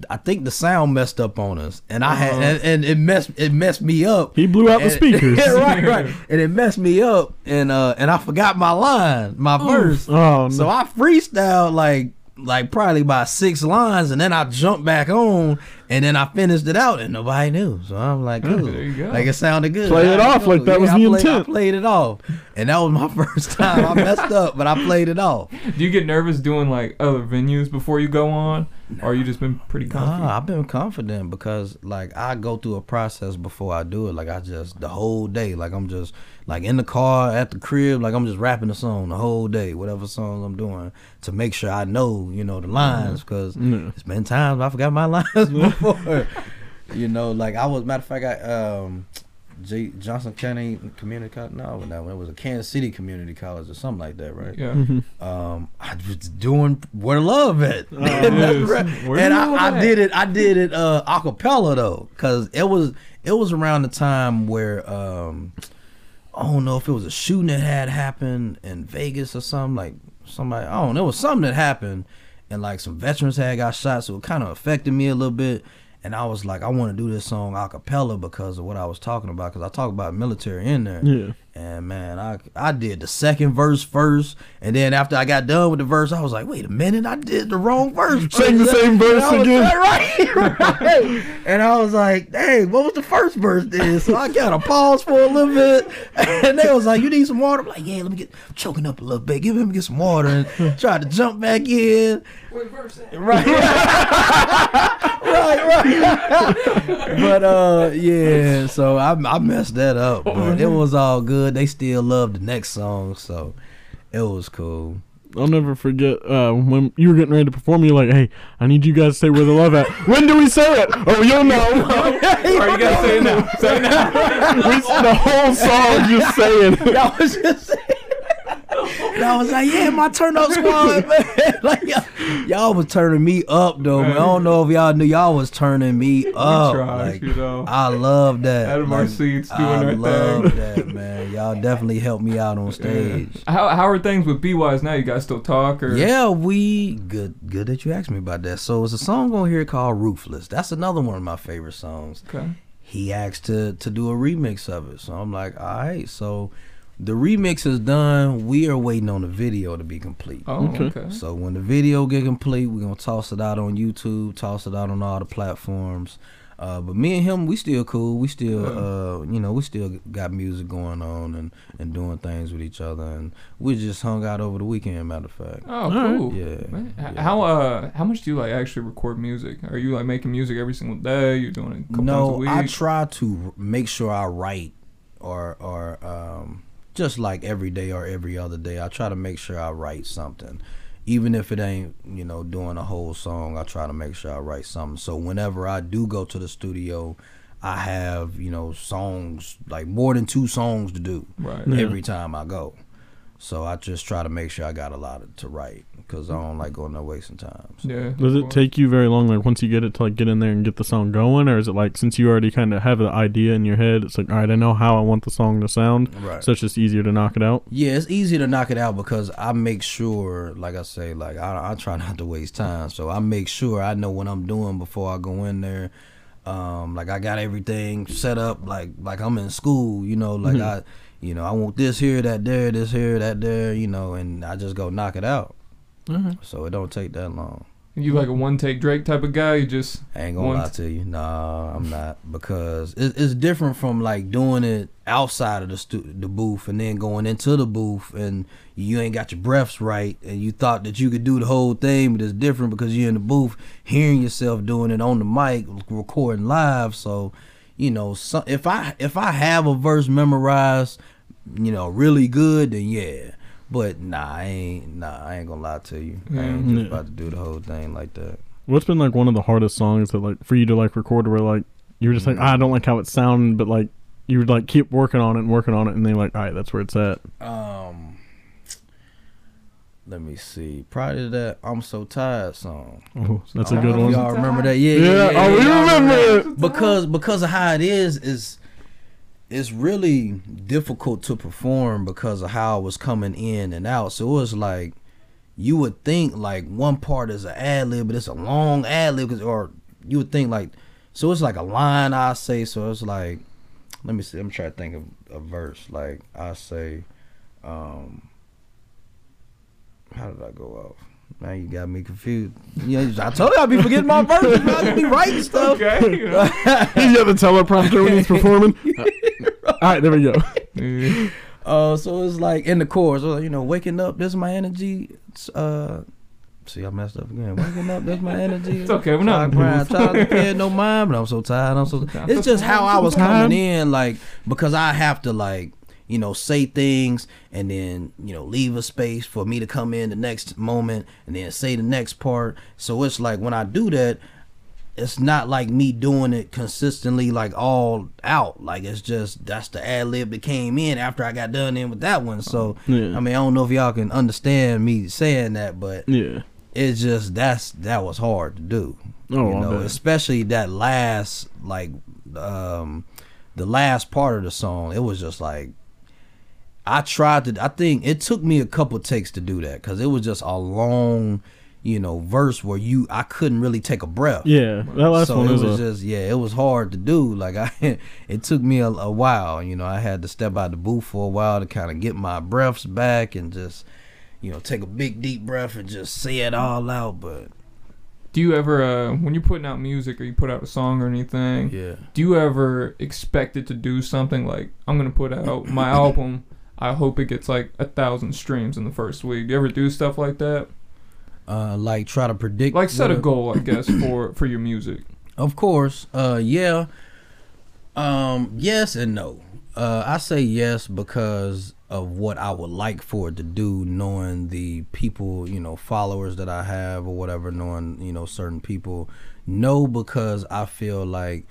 I think the sound messed up on us, and I had Uh-huh. and, and it messed it messed me up. He blew out the speakers. right, right, and it messed me up, and uh, and I forgot my line, my verse. Oh no. So I freestyled like like probably by six lines, and then I jumped back on, and then I finished it out, and nobody knew. So I'm like, cool. there you go. Like it sounded good. Play it off know. like that was I the played, intent. I played it off, and that was my first time. I messed up, but I played it off. Do you get nervous doing like other venues before you go on, or you just been pretty confident? Nah, I've been confident because like I go through a process before I do it. Like I just the whole day, like I'm just like in the car at the crib, like I'm just rapping the song the whole day, whatever songs I'm doing, to make sure I know, you know, the lines because Yeah. it's been times I forgot my lines before. you know, like I was matter of fact, I um. J- Johnson County Community College. No, no, it was a Kansas City Community College or something like that, right? yeah. um, I was doing where love at, Oh, and, yes. right. And I, I did it. I did it uh, acapella though, cause it was it was around the time where um, I don't know if it was a shooting that had happened in Vegas or something like somebody. I don't know. It was something that happened, and like some veterans had got shot, so it kind of affected me a little bit. And I was like, I want to do this song a cappella because of what I was talking about, because I talk about military in there. Yeah. And man, I I did the second verse first, and then after I got done with the verse, I was like, wait a minute, I did the wrong verse. Sang the same verse And I was again. like, Right, right. And I was like, dang, what was the first verse then? So I got a pause for a little bit, and they was like, you need some water? I'm like, yeah, let me get I'm choking up a little bit. Give him get some water, and try to jump back in. Right, right, right. but uh, yeah. So I I messed that up, but it was all good. They still love the next song, so it was cool. I'll never forget uh, when you were getting ready to perform. You're like, "Hey, I need you guys to say where the love at." when do we say it? Oh, you'll know. Or you gotta say now. Say it now. we, the whole song just saying. Y'all was just saying. Y'all was like, yeah, my turn up squad, man. like y'all, y'all was turning me up though, man. I don't know if y'all knew y'all was turning me up. tried, like, you know. I love that. Out of our Like, seats doing I our love thing. that, man. Y'all definitely helped me out on stage. How how are things with B Wise now? You guys still talk or? Yeah, we good. Good that you asked me about that. So it's a song on here called "Ruthless." That's another one of my favorite songs. Okay. He asked to to do a remix of it, so I'm like, all right. So The remix is done. We are waiting on the video to be complete. Oh, Okay. okay. So when the video get complete, we're gonna toss it out on YouTube, toss it out on all the platforms. Uh, but me and him, we still cool. We still, uh, you know, we still got music going on and, and doing things with each other. And we just hung out over the weekend. Matter of fact, Oh, Alright. cool. Yeah, Man, yeah. How uh how much do you like actually record music? Are you like making music every single day? You're doing it a couple no, times a I week? try to make sure I write or or um, just like every day or every other day. I try to make sure I write something, even if it ain't you know doing a whole song. I try to make sure I write something. So whenever I do go to the studio, I have you know songs like more than two songs to do right. Yeah. every time I go. So I just try to make sure I got a lot of, to write because I don't like going there wasting time. So. Yeah. Does it take you very long, like once you get it, to like get in there and get the song going, or is it like since you already kind of have the idea in your head, it's like, all right, I know how I want the song to sound, Right. so it's just easier to knock it out. Yeah, it's easy to knock it out because I make sure, like I say, like I, I try not to waste time. So I make sure I know what I'm doing before I go in there. Um, like I got everything set up, like like I'm in school. You know, like Mhm. I, you know, I want this here, that there, this here, that there. You know, and I just go knock it out. Mm-hmm. So it don't take that long. You like a one take Drake type of guy? You just I ain't gonna lie to you. Nah, I'm not because it, it's different from like doing it outside of the stu- the booth and then going into the booth and you ain't got your breaths right and you thought that you could do the whole thing, but it's different because you're in the booth hearing yourself doing it on the mic, recording live. So, you know, so, if I if I have a verse memorized, you know, really good, then yeah. But nah, I ain't nah, I ain't gonna lie to you. I ain't just about to do the whole thing like that. What's been like one of the hardest songs that like for you to like record, where like you're just like, Mm. ah, I don't like how it sounded, but like you would like keep working on it and working on it, and then like, all right, that's where it's at. Um, let me see. Prior to that, "I'm So Tired" song. Oh, that's a Oh, good one. Y'all remember that? Yeah, Yeah, yeah. yeah, oh, we remember it. because because of how it is is it's really difficult to perform because of how it was coming in and out. So it was like you would think like one part is an ad lib, but it's a long ad lib, or you would think like so it's like a line I say. So it's like let me see. I'm trying to think of a verse. Like I say, um, how did I go off? Now you got me confused. Yeah, I told you I'd be forgetting my verses. man. I just be writing stuff. okay. you know. He's got the teleprompter when he's performing. all right, there we go. Yeah. Uh, so it's like in the chorus, uh, you know, waking up, this is my energy. It's, Uh, see, I messed up again. Waking up, that's my energy. It's okay, we're not Try to grind, moved. to pay no mind, but I'm so tired. I'm so. It's just how I was coming in, like because I have to like you know say things and then you know leave a space for me to come in the next moment and then say the next part. So it's like when I do that, it's not like me doing it consistently like all out like it's just that's the ad lib that came in after i got done in with that one so Yeah. i mean i don't know if y'all can understand me saying that but Yeah. it's just that's that was hard to do Oh, you know especially that last like um the last part of the song it was just like i tried to i think it took me a couple takes to do that because it was just a long you know verse where you i couldn't really take a breath Yeah, that last so one it is was a, just yeah, it was hard to do. Like I, it took me a, a while. You know, I had to step out the booth for a while to kind of get my breaths back and just, you know, take a big deep breath and just say it all out. But Do you ever, uh, when you're putting out music or you put out a song or anything, yeah, do you ever expect it to do something like I'm gonna put out my album? I hope it gets like a thousand streams in the first week. Do you ever do stuff like that? uh, like try to predict, Like set a goal, I guess, for for your music. Of course, uh, yeah. Um, yes and no. Uh, I say yes because of what I would like for it to do, knowing the people, you know, followers that I have or whatever, knowing, you know, certain people. No, because I feel like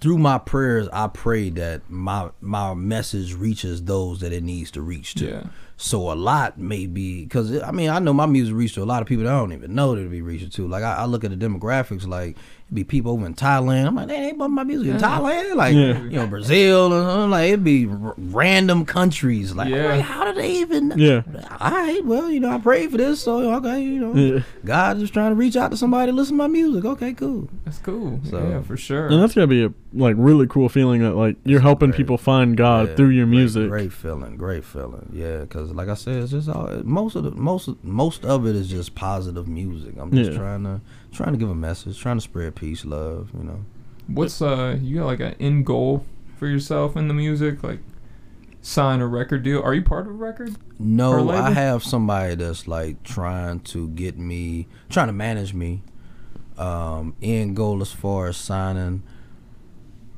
through my prayers, I pray that my my message reaches those that it needs to reach to. Yeah. So a lot may be because I mean I know my music reached to a lot of people that I don't even know that it be reaching to. Like I, I look at the demographics, like it be people over in Thailand. I'm like, they ain't bumping my music in Thailand, like Yeah. you know Brazil, and I'm like it'd be r- random countries. Like, Yeah. like, how did they even? Yeah. All right, well you know I prayed for this, so okay, you know Yeah. God is trying to reach out to somebody to listen to my music. Okay, cool. That's cool. So- yeah, for sure. And that's gotta be a like really cool feeling that like you're helping Great. people find God Yeah, through your great- music. Great, feeling, great feeling. Yeah, because like I said, it's just all, most of the most of- most of it is just positive music. I'm just Yeah. trying to trying to give a message, trying to spread peace, love. You know. What's uh you got like an end goal for yourself in the music? Like sign a record deal. Are you part of a record? No. I have somebody that's like trying to get me, trying to manage me. Um, end goal as far as signing.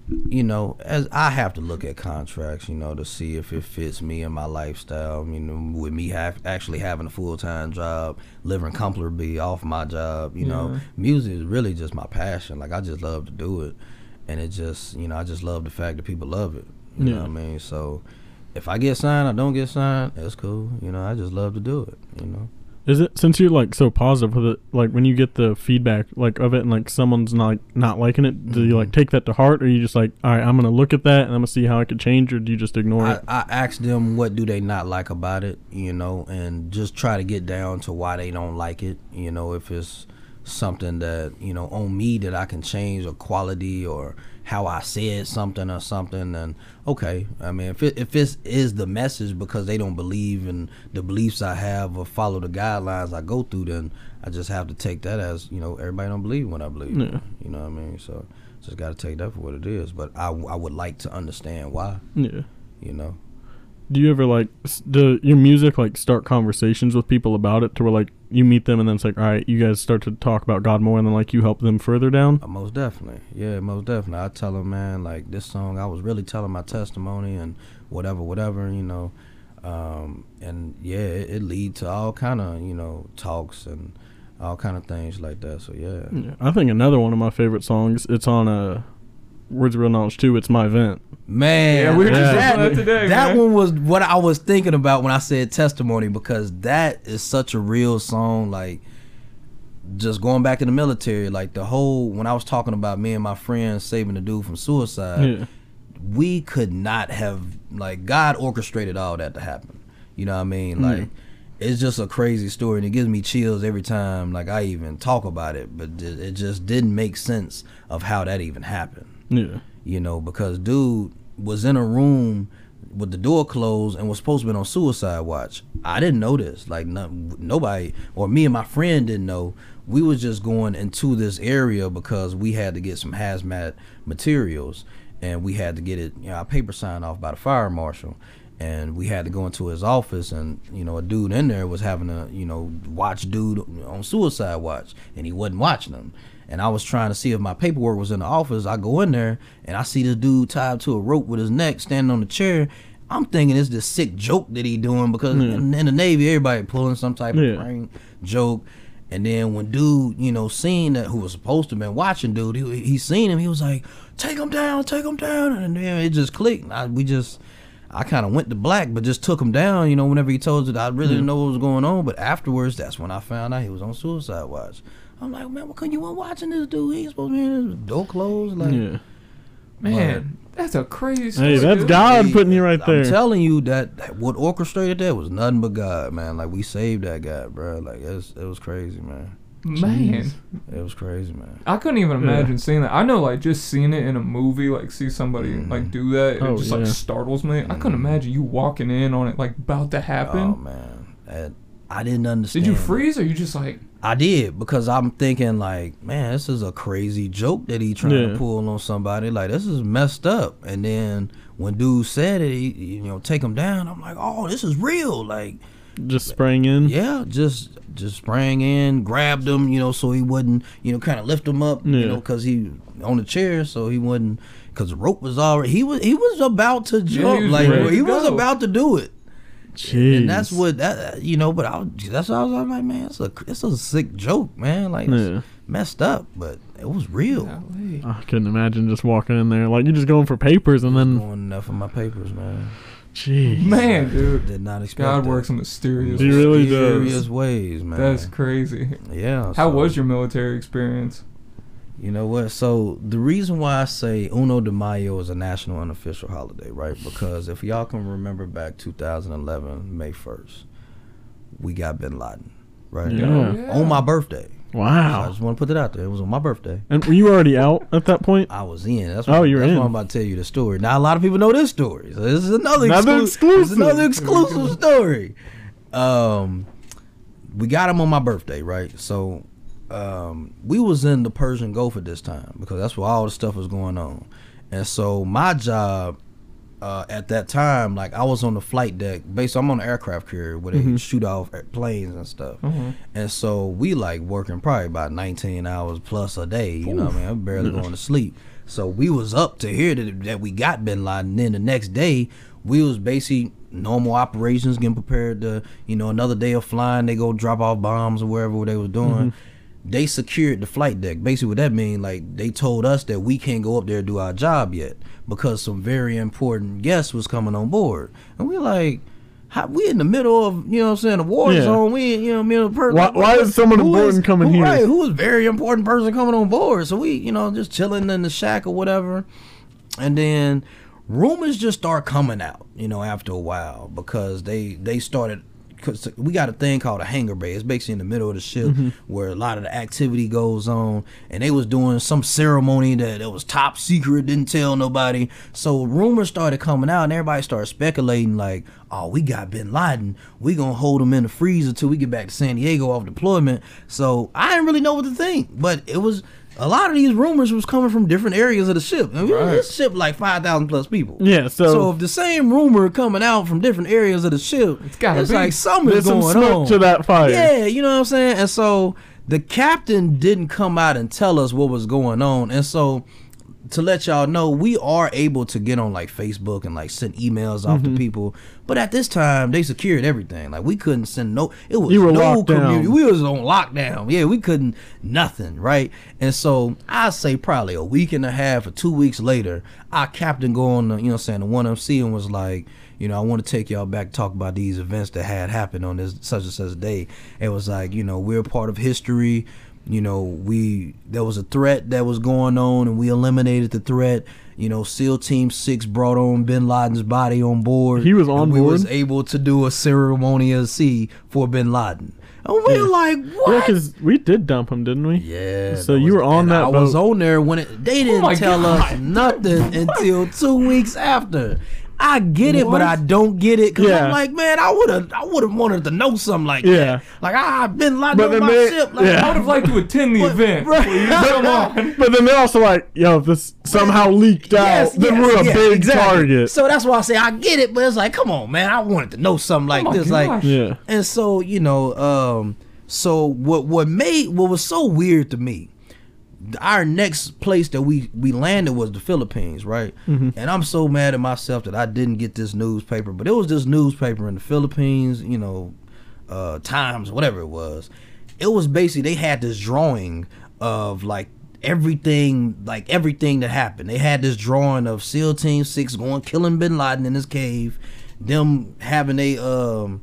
You know, as I have to look at contracts, you know, to see if it fits me and my lifestyle. You know, with me have actually having a full time job, living comfortably off my job. You know, mm-hmm. music is really just my passion. Like I just love to do it, and it just, you know, I just love the fact that people love it. You know Yeah. what I mean? So if I get signed, I don't get signed, that's cool. You know, I just love to do it. You know. Is it since you're like so positive with it? Like when you get the feedback like of it, and like someone's not not liking it, do you like Mhm. take that to heart, or you just like, all right, I'm gonna look at that and I'm gonna see how I could change, or do you just ignore I, it? I ask them what do they not like about it, you know, and just try to get down to why they don't like it. You know, if it's something that you know on me that I can change or quality or how I said something or something, And okay. I mean, if it if it is the message because they don't believe in the beliefs I have or follow the guidelines I go through, then I just have to take that as you know everybody don't believe what I believe. Yeah. You know what I mean? So just got to take that for what it is. But I I would like to understand why. yeah. You know. Do you ever like do your music like start conversations with people about it to where like you meet them and then it's like all right you guys start to talk about God more and then like you help them further down? Uh, most definitely. Yeah, most definitely. I tell them, man, like this song, I was really telling my testimony and whatever, whatever, you know. Um, and yeah, it, it lead to all kind of, you know, talks and all kind of things like that. So yeah. Yeah. I think another one of my favorite songs. It's on uh, Words of Real Knowledge too. It's my event. Man, Yeah, we were just that, that today, that man. one was what I was thinking about when I said testimony because that is such a real song. Like, just going back to the military, like the whole when I was talking about me and my friends saving the dude from suicide. yeah. we could not have like God orchestrated all that to happen. You know what I mean? Yeah. Like it's just a crazy story and it gives me chills every time like I even talk about it, but it it just didn't make sense of how that even happened. Yeah. You know, because dude was in a room with the door closed and was supposed to be on suicide watch. I didn't know this. Like no, nobody or me and my friend didn't know. We was just going into this area because we had to get some hazmat materials and we had to get it, you know, our paper signed off by the fire marshal. And we had to go into his office, and you know, a dude in there was having a, you know, watch dude on suicide watch, and he wasn't watching him and I was trying to see if my paperwork was in the office. I go in there and I see this dude tied to a rope with his neck standing on the chair. I'm thinking it's this sick joke that he doing because Yeah. in, in the Navy everybody pulling some type Yeah. of prank joke. And then when dude, you know, seen that who was supposed to been watching dude, he, he seen him. He was like, "Take him down, take him down," and then it just clicked. I, we just, I kind of went to black, but just took him down. You know, whenever he told us, I really didn't know what was going on. But afterwards, that's when I found out he was on suicide watch. I'm like, man, what couldn't you want watching this dude? He ain't supposed to be in his door closed. Like, yeah. Man, that's a crazy story. Hey, that's dude. God Hey, putting you right I'm there. telling you that, that what orchestrated that was nothing but God, man. Like we saved that guy, bro. Like it was, it was crazy, man. Man, It was crazy, man. I couldn't even Yeah. imagine seeing that. I know, like, just seeing it in a movie, like, see somebody, Mhm. like, do that, Oh, it just, yeah. like, startles me. I couldn't Mhm. imagine you walking in on it, like, about to happen. Oh man, And I didn't understand. Did you freeze, or you just, like, I did because I'm thinking like, man, this is a crazy joke that he trying Yeah. to pull on somebody. Like this is messed up. And then when dude said it, he, you know, take him down. I'm like, oh, this is real. Like, Just sprang in. yeah, just just sprang in, grabbed him, you know, so he wouldn't, you know, kind of lift him up, you know, because he on the chair, so he wouldn't, because the rope was already. He was he was about to jump, was like ready he was go. about to do it. Jeez. And that's what that you know. But I was, that's what I was, I was like, man, it's a it's a sick joke, man. Like it's Yeah. messed up, but it was real. I couldn't imagine just walking in there like you're just going for papers and then Going enough of my papers, man. Jeez. Man, dude. Did not expect God that. works in mysterious. He really does. Mysterious ways, man. That's crazy. yeah. How so- was your military experience? You know what? So the reason why I say Uno de Mayo is a national unofficial holiday, right? Because if y'all can remember back 2011, May 1st, we got Bin Laden, right? Yeah. Oh, On my birthday. Wow. I just want to put it out there. It was on my birthday. And were you already out at that point? I was in. That's Oh, what, you were that's in. why I'm about to tell you the story. Now a lot of people know this story. So this is another, Another exclu- exclusive. This is another exclusive story. Um, we got him on my birthday, right? So, um, we was in the Persian Gulf at this time because that's where all the stuff was going on, and so my job. Uh, at that time, like I was on the flight deck. Basically, I'm on the aircraft carrier where they Mhm. shoot off at planes and stuff. Mhm. And so we like working probably about 19 hours plus a day. You know what I mean? I'm barely going to sleep. So we was up to hear that, that we got Bin Laden. Then the next day, we was basically normal operations, getting prepared to, you know, another day of flying. They go drop off bombs or wherever they was doing. They secured the flight deck. Basically, what that mean, like they told us that we can't go up there and do our job yet because some very important guests was coming on board, and we like. How, we in the middle of you know what I'm saying a war Yeah. zone. We you know middle of per- Why- why is someone important coming who, here? Right, who is very important person coming on board? So we you know just chilling in the shack or whatever, and then rumors just start coming out. You know after a while because they they started. Cause we got a thing called a hangar bay. It's basically in the middle of the ship Mm-hmm. where a lot of the activity goes on, and they was doing some ceremony that it was top secret, didn't tell nobody. So rumors started coming out, and everybody started speculating like, "Oh, we got Bin Laden. We gonna hold him in the freezer till we get back to San Diego off deployment." So I didn't really know what to think, but it was a lot of these rumors was coming from different areas of the ship. I mean, Right. this ship like five thousand plus people. Yeah, so, So if the same rumor coming out from different areas of the ship, It's gotta be. like something's there's some going smoke on. to that fire. Yeah, you know what I'm saying? And so the captain didn't come out and tell us what was going on. And so to let y'all know, we are able to get on like Facebook and like send emails off Mm-hmm. to people. But at this time, they secured everything. Like we couldn't send no. It was no down. community. We was on lockdown. Yeah, we couldn't nothing. Right. And so I say probably a week and a half or two weeks later, our captain go on the you know what I'm saying the one MC and was like. You know, I want to take y'all back, talk about these events that had happened on this such and such day. It was like, you know, we're part of history you know we there was a threat that was going on and we eliminated the threat. You know seal team 6 brought on bin laden's body on board. He was on and we was able to do a ceremonial of sea for bin laden. And we were like Yeah, what? because we did dump him, didn't we? yeah So that you was- were on and that I was on there when it they oh didn't my tell us nothing until two weeks after I get it, What? but I don't get it because Yeah. I'm like, man, I would have, I would have wanted to know something like Yeah. that. Like, ah, I've been locked But on my they- ship. Like, yeah. I would have liked to attend the But- event. right. Please, come on. But then they're also like, yo, if this somehow leaked out, Yes, then yes, we're a yes, big exactly. target. So that's why I say I get it, but it's like, come on, man, I wanted to know something like Oh my this, like, yeah. and so you know, um, so what what made what was so weird to me, our next place that we we landed was the Philippines, right? Mm-hmm. And I'm so mad at myself that I didn't get this newspaper, but it was this newspaper in the Philippines, you know, uh, Times, whatever it was. It was basically they had this drawing of like everything, like everything that happened. They had this drawing of SEAL Team Six going killing Bin Laden in his cave, them having a um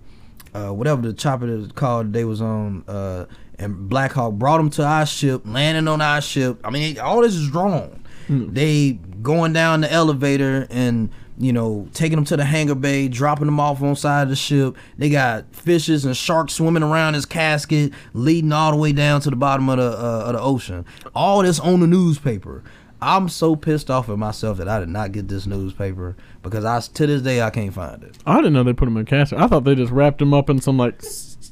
uh, whatever the chopper is called they was on, uh, and Black Hawk brought them to our ship, landing on our ship. I mean, all this is drawn. They going down the elevator and you know taking them to the hangar bay, dropping them off on side of the ship. They got fishes and sharks swimming around his casket, leading all the way down to the bottom of the uh, of the ocean. All this on the newspaper. I'm so pissed off at myself that I did not get this newspaper because I to this day I can't find it. I didn't know they put him in a casket. I thought they just wrapped him up in some like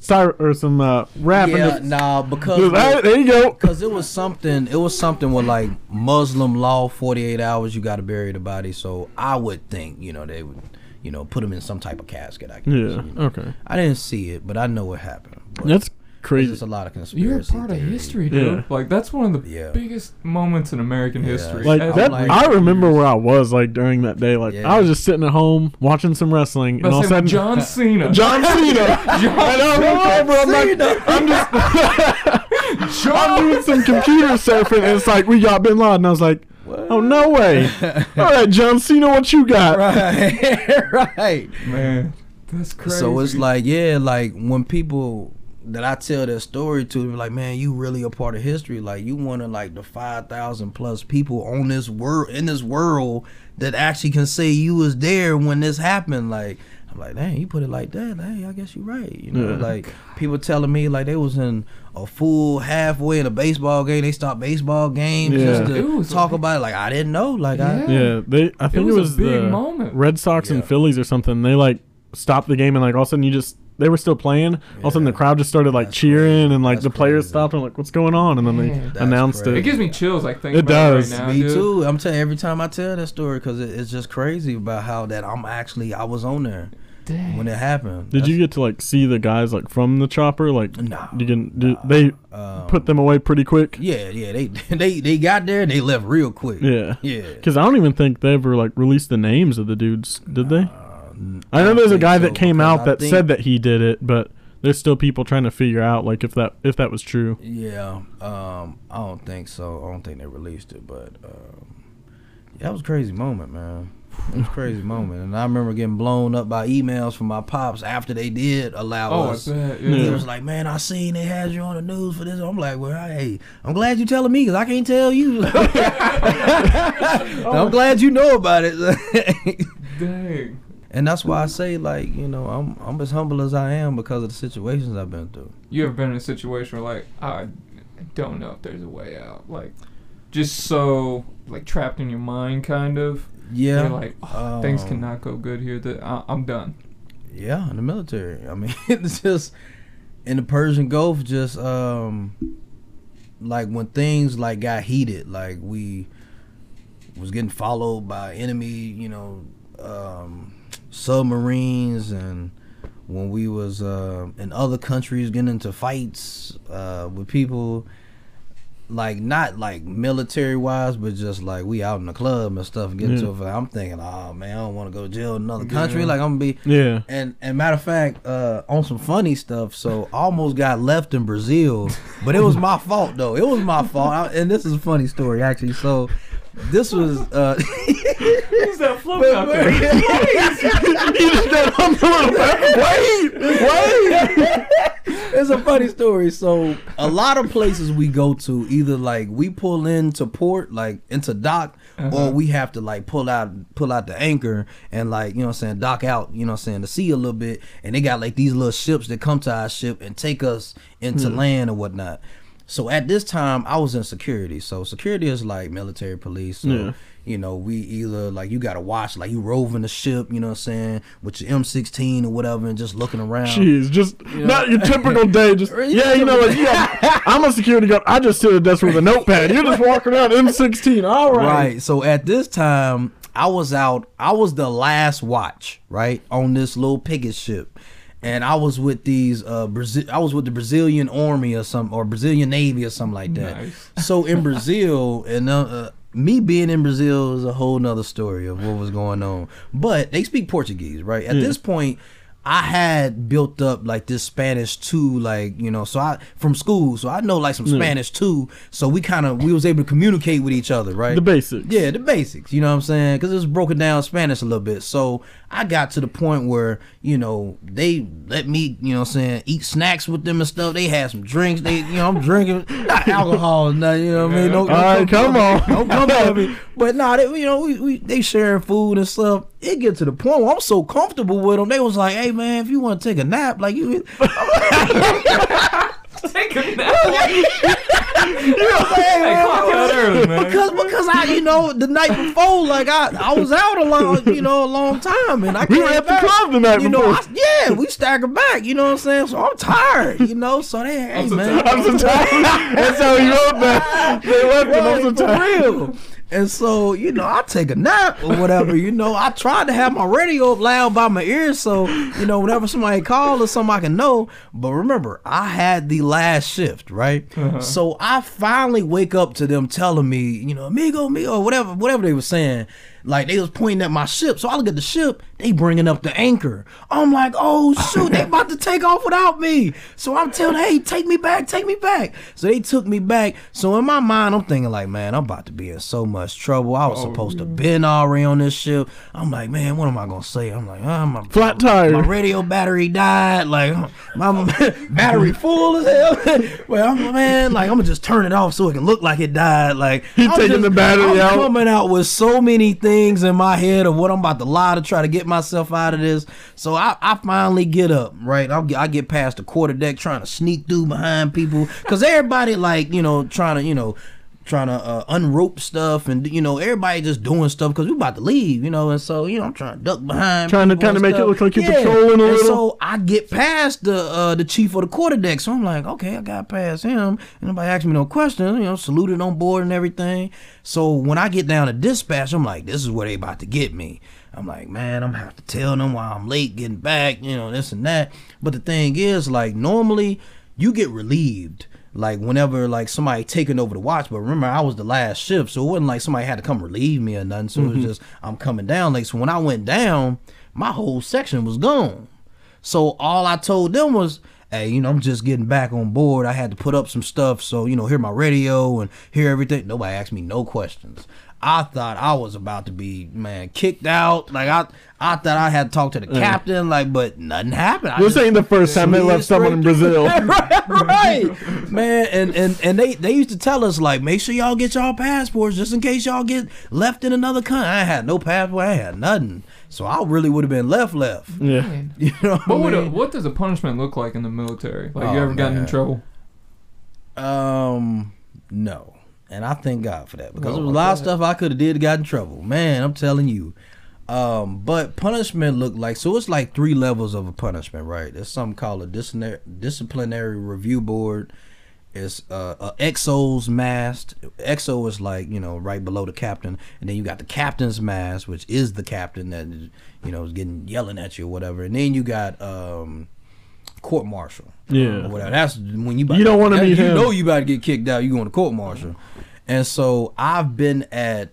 styro or some uh, and Yeah, nah, because just, "Hey, there you go. because it was something it was something with like Muslim law, 48 hours you got to bury the body. So I would think you know they would you know put him in some type of casket. I guess. Yeah. you know. Okay. I didn't see it, but I know what happened. But That's crazy. just a lot of conspiracy. You're a part of history, dude. Yeah. Like that's one of the Yeah. biggest moments in American Yeah. history. Like As that, like- I remember where I was like during that day. Like Yeah. I was just sitting at home watching some wrestling, and all of a sudden, John Cena. John Cena. and I'm over. I'm like, I'm just, I'm doing some computer surfing, and it's like we got Bin Laden. I was like, Oh no way! All right, John Cena, what you got? right, right. Man, that's crazy. So it's like, yeah, like when people that I tell that story to, they're like, man, you really a part of history. Like you one of like the five thousand plus people on this world in this world that actually can say you was there when this happened. Like I'm like, dang, you put it like that. Hey, I guess you're right. You know, Yeah. like people telling me like they was in a full halfway in a baseball game. They stopped baseball games Yeah. just to talk like- about it. Like I didn't know. Like I. Yeah. Yeah, they. I think it was was, a big the moment. Red Sox and Phillies or something. They like stopped the game and like all of a sudden you just they were still playing. All of a sudden the crowd just started like That's cheering crazy. and like That's the players crazy. stopped and like what's going on and then Man. they announced crazy. It it. gives me chills. Like thinking It about does. it right now, Me dude. too. I'm telling every time I tell that story because it, it's just crazy about how that I'm actually I was on there Dang. when it happened. Did you get to like see the guys like from the chopper? Like No, you can do they um, put them away pretty quick? Yeah, yeah. They they they got there and they left real quick. Yeah. yeah. Because I don't even think they ever like released the names of the dudes, did they? I know there's a guy so, that came out I that think- said that he did it, but there's still people trying to figure out like if that if that was true. Yeah, um, I don't think so. I don't think they released it, but um, yeah, that was a crazy moment, man. It was a crazy moment, and I remember getting blown up by emails from my pops after they did allow Oh, us. bet. He Yeah. was like, "Man, I seen they had you on the news for this." I'm like, "Well, hey, I'm glad you telling me because I can't tell you." I'm glad you know about it. Dang. And that's why I say, like, you know, I'm I'm as humble as I am because of the situations I've been through. You ever been in a situation where like I don't know if there's a way out? Like just so like trapped in your mind, kind of. Yeah, You're like "Oh, things um, cannot go good here. That I, I'm done. Yeah, in the military. I mean, it's just in the Persian Gulf. Just um, like when things like got heated, like we was getting followed by enemy, you know, um, submarines, and when we was uh, in other countries getting into fights uh, with people. Like not like military wise, but just like we out in the club and stuff, getting Yeah. to a fight. I'm thinking, oh man, I don't want to go to jail in another country. Yeah. Like I'm gonna be Yeah. and and matter of fact, uh, on some funny stuff, so almost got left in Brazil, but it was my fault though. It was my fault, I, and this is a funny story actually. So this was uh, Who's that float but- out but- there? wait, wait. it's a funny story. So a lot of places we go to, either like we pull into port, like into dock, Uh-huh. or we have to like pull out pull out the anchor and like you know what I'm saying dock out, you know what I'm saying, the sea a little bit. And they got like these little ships that come to our ship and take us into land or whatnot. So at this time, I was in security. So security is like military police. So Yeah. you know, we either like you gotta watch like you roving the ship, you know what I'm saying, with your M16 or whatever, and just looking around. Jeez, just not your typical day. Just yeah, you know what? Yeah, I'm a security guard. I just sit at desk with a notepad. You're just walking around M16. All right. Right. So at this time, I was out. I was the last watch, right, on this little picket ship, and I was with these uh Brazil. I was with the Brazilian Army or some or Brazilian Navy or something like that. Nice. So in Brazil, and uh, uh, me being in Brazil is a whole nother story of what was going on. But they speak Portuguese, right? At Yeah. this point. I had built up like this Spanish too, like you know, so I from school, so I know like some Yeah. Spanish too. So we kind of we was able to communicate with each other, right? The basics. Yeah, the basics. You know what I'm saying? Because it's broken down Spanish a little bit. So I got to the point where you know they let me, you know, what I'm saying, eat snacks with them and stuff. They had some drinks. They, you know, I'm drinking not alcohol, and nothing. You know what I mean? Don't, All right, come on. Don't come at me. But nah, they, you know, we, we they sharing food and stuff. It get to the point where I'm so comfortable with them. They was like, "Hey man, if you want to take a nap, like you." Take a nap. Hey, Hey, man, clock out early, man. because because I you know the night before like I I was out a long you know a long time and I We came were at the back, club the night you know. I, yeah we staggered back you know what I'm saying so I'm tired you know so they hey I'm so man tired. I'm so tired. That's how you wrote that. They left him. I'm so Right, for tired. real. And so, you know, I take a nap or whatever, you know. I tried to have my radio up loud by my ears so, you know, whenever somebody called or something I can know. But remember, I had the last shift, right? Uh-huh. So I finally wake up to them telling me, you know, amigo, amigo, whatever, whatever they were saying. Like they was pointing at my ship. So I look at the ship, they bringing up the anchor. I'm like, oh shoot, they about to take off without me. So I'm telling, hey, take me back, take me back. So they took me back. So in my mind, I'm thinking like, man, I'm about to be in so much trouble. I was Oh, supposed to been already on this ship. I'm like, man, what am I gonna say? I'm like, oh, my Flat tire. My radio battery died. Like my battery full as hell. well, I'm man, like I'm gonna just turn it off so it can look like it died. Like He I'm taking just- the battery I'm out. coming out with so many things in my head of what I'm about to lie to try to get myself out of this. So I, I finally get up, right? I'll get, I get past the quarter deck trying to sneak through behind people because everybody like you know trying to you know trying to uh, unrope stuff and you know everybody just doing stuff because we about to leave, you know, and so you know I'm trying to duck behind, Trying to kinda and make it look like you're patrolling a and little. So I get past the uh, the chief of the quarter deck, so I'm like, okay, I got past him, and nobody asked me no questions, you know, saluted on board and everything. So when I get down to dispatch, I'm like, this is where they about to get me. I'm like, man, I'm gonna have to tell them why I'm late getting back, you know, this and that. But the thing is, like, normally you get relieved like whenever like somebody taking over the watch but remember i was the last shift so it wasn't like somebody had to come relieve me or nothing so it was mm-hmm. just i'm coming down. Like so when i went down my whole section was gone. So all i told them was hey you know i'm just getting back on board. I had to put up some stuff so you know hear my radio and hear everything. Nobody asked me no questions I thought I was about to be man kicked out. Like I, I thought I had to talk to the captain. Like, but nothing happened. I This just- ain't the first time they left someone in Brazil. right, right, man. And and and they they used to tell us like, make sure y'all get y'all passports just in case y'all get left in another country. I had no passport. I had nothing. So I really would have been left left. Yeah. You know what, What I would a, mean? what does a punishment look like in the military? Like you Oh, ever gotten in trouble? Um, no. And I thank God for that because Oh, there was a lot of stuff I could have did to got in trouble. Man, I'm telling you. Um, but punishment look like so it's like three levels of a punishment, right? There's something called a disciplinary disciplinary review board. It's uh, a XO's mast. XO is like you know right below the captain, and then you got the captain's mast, which is the captain that is, you know is getting yelling at you or whatever, and then you got um court martial. Yeah. Or whatever. That's when you. About You don't wanna that- meet You him. know you about to get kicked out. You going to court martial, and so I've been at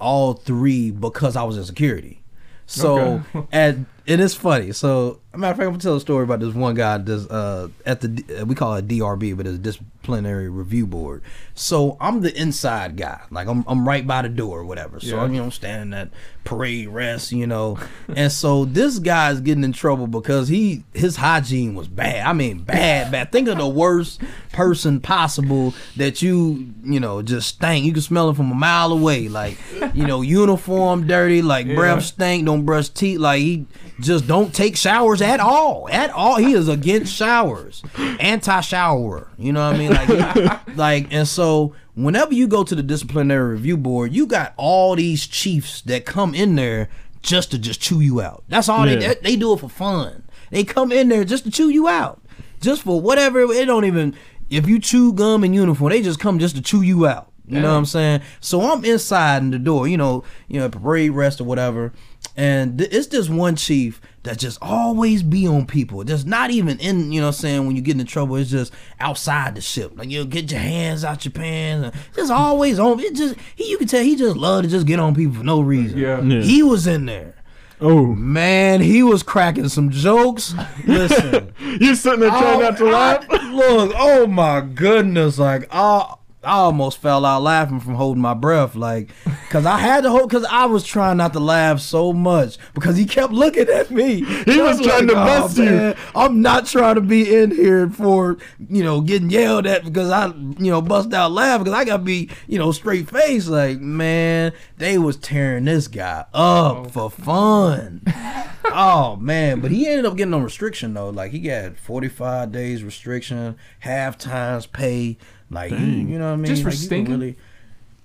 all three because I was in security. So Okay. at and it's funny. So matter of fact, I'm gonna tell a story about this one guy. This uh at the uh, we call it DRB, but it's disciplinary review board. So I'm the inside guy. Like I'm I'm right by the door or whatever. So Yeah. I'm you know standing at parade rest, you know. and so this guy's getting in trouble because he his hygiene was bad. I mean bad, bad. Think of the worst person possible that you you know just stank. You can smell it from a mile away. Like you know uniform dirty, like Yeah. breath stink. Don't brush teeth. Like he just don't take showers at all. At all. He is against showers. Anti shower. You know what I mean? Like, like, and so whenever you go to the disciplinary review board, you got all these chiefs that come in there just to just chew you out. That's all Yeah. they they do it for fun. They come in there just to chew you out. Just for whatever it don't even if you chew gum in uniform, they just come just to chew you out. You know what I'm saying? So I'm inside in the door, you know, you know, parade rest or whatever. And th- it's this one chief that just always be on people. Just not even in, you know what I'm saying, when you get into trouble, it's just outside the ship. Like you know, get your hands out your pants. and Just always on it just he you can tell he just loved to just get on people for no reason. Yeah. Yeah. He was in there. Oh, Man, he was cracking some jokes. Listen. you're sitting there trying not to I- laugh. look, oh my goodness, like I, I almost fell out laughing from holding my breath, like, cause I had to hold, cause I was trying not to laugh so much because he kept looking at me. He was trying to bust you." I'm not trying to be in here for you know getting yelled at because I you know bust out laughing because I gotta be you know straight face. Like man, they was tearing this guy up oh. for fun. oh man, but he ended up getting on restriction though. Like he got 45 days restriction, half times pay. Like you, you know what I mean? Just for like, stinking? Really,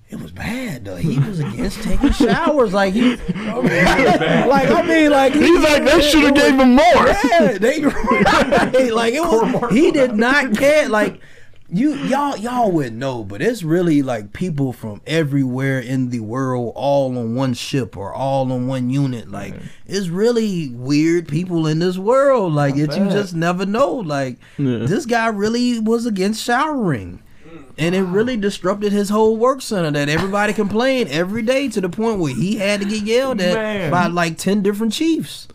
it was bad though. He was against taking showers. Like he, like I mean, like he- He's like, they should have gave him more. yeah, they right. like it was. He did not care. Like you, y'all, y'all wouldn't know, but it's really like people from everywhere in the world, all on one ship or all on one unit. Like it's really weird people in this world. Like it, you just never know. Like Yeah. this guy really was against showering. And it really disrupted his whole work center that everybody complained every day to the point where he had to get yelled at Man. by like ten different chiefs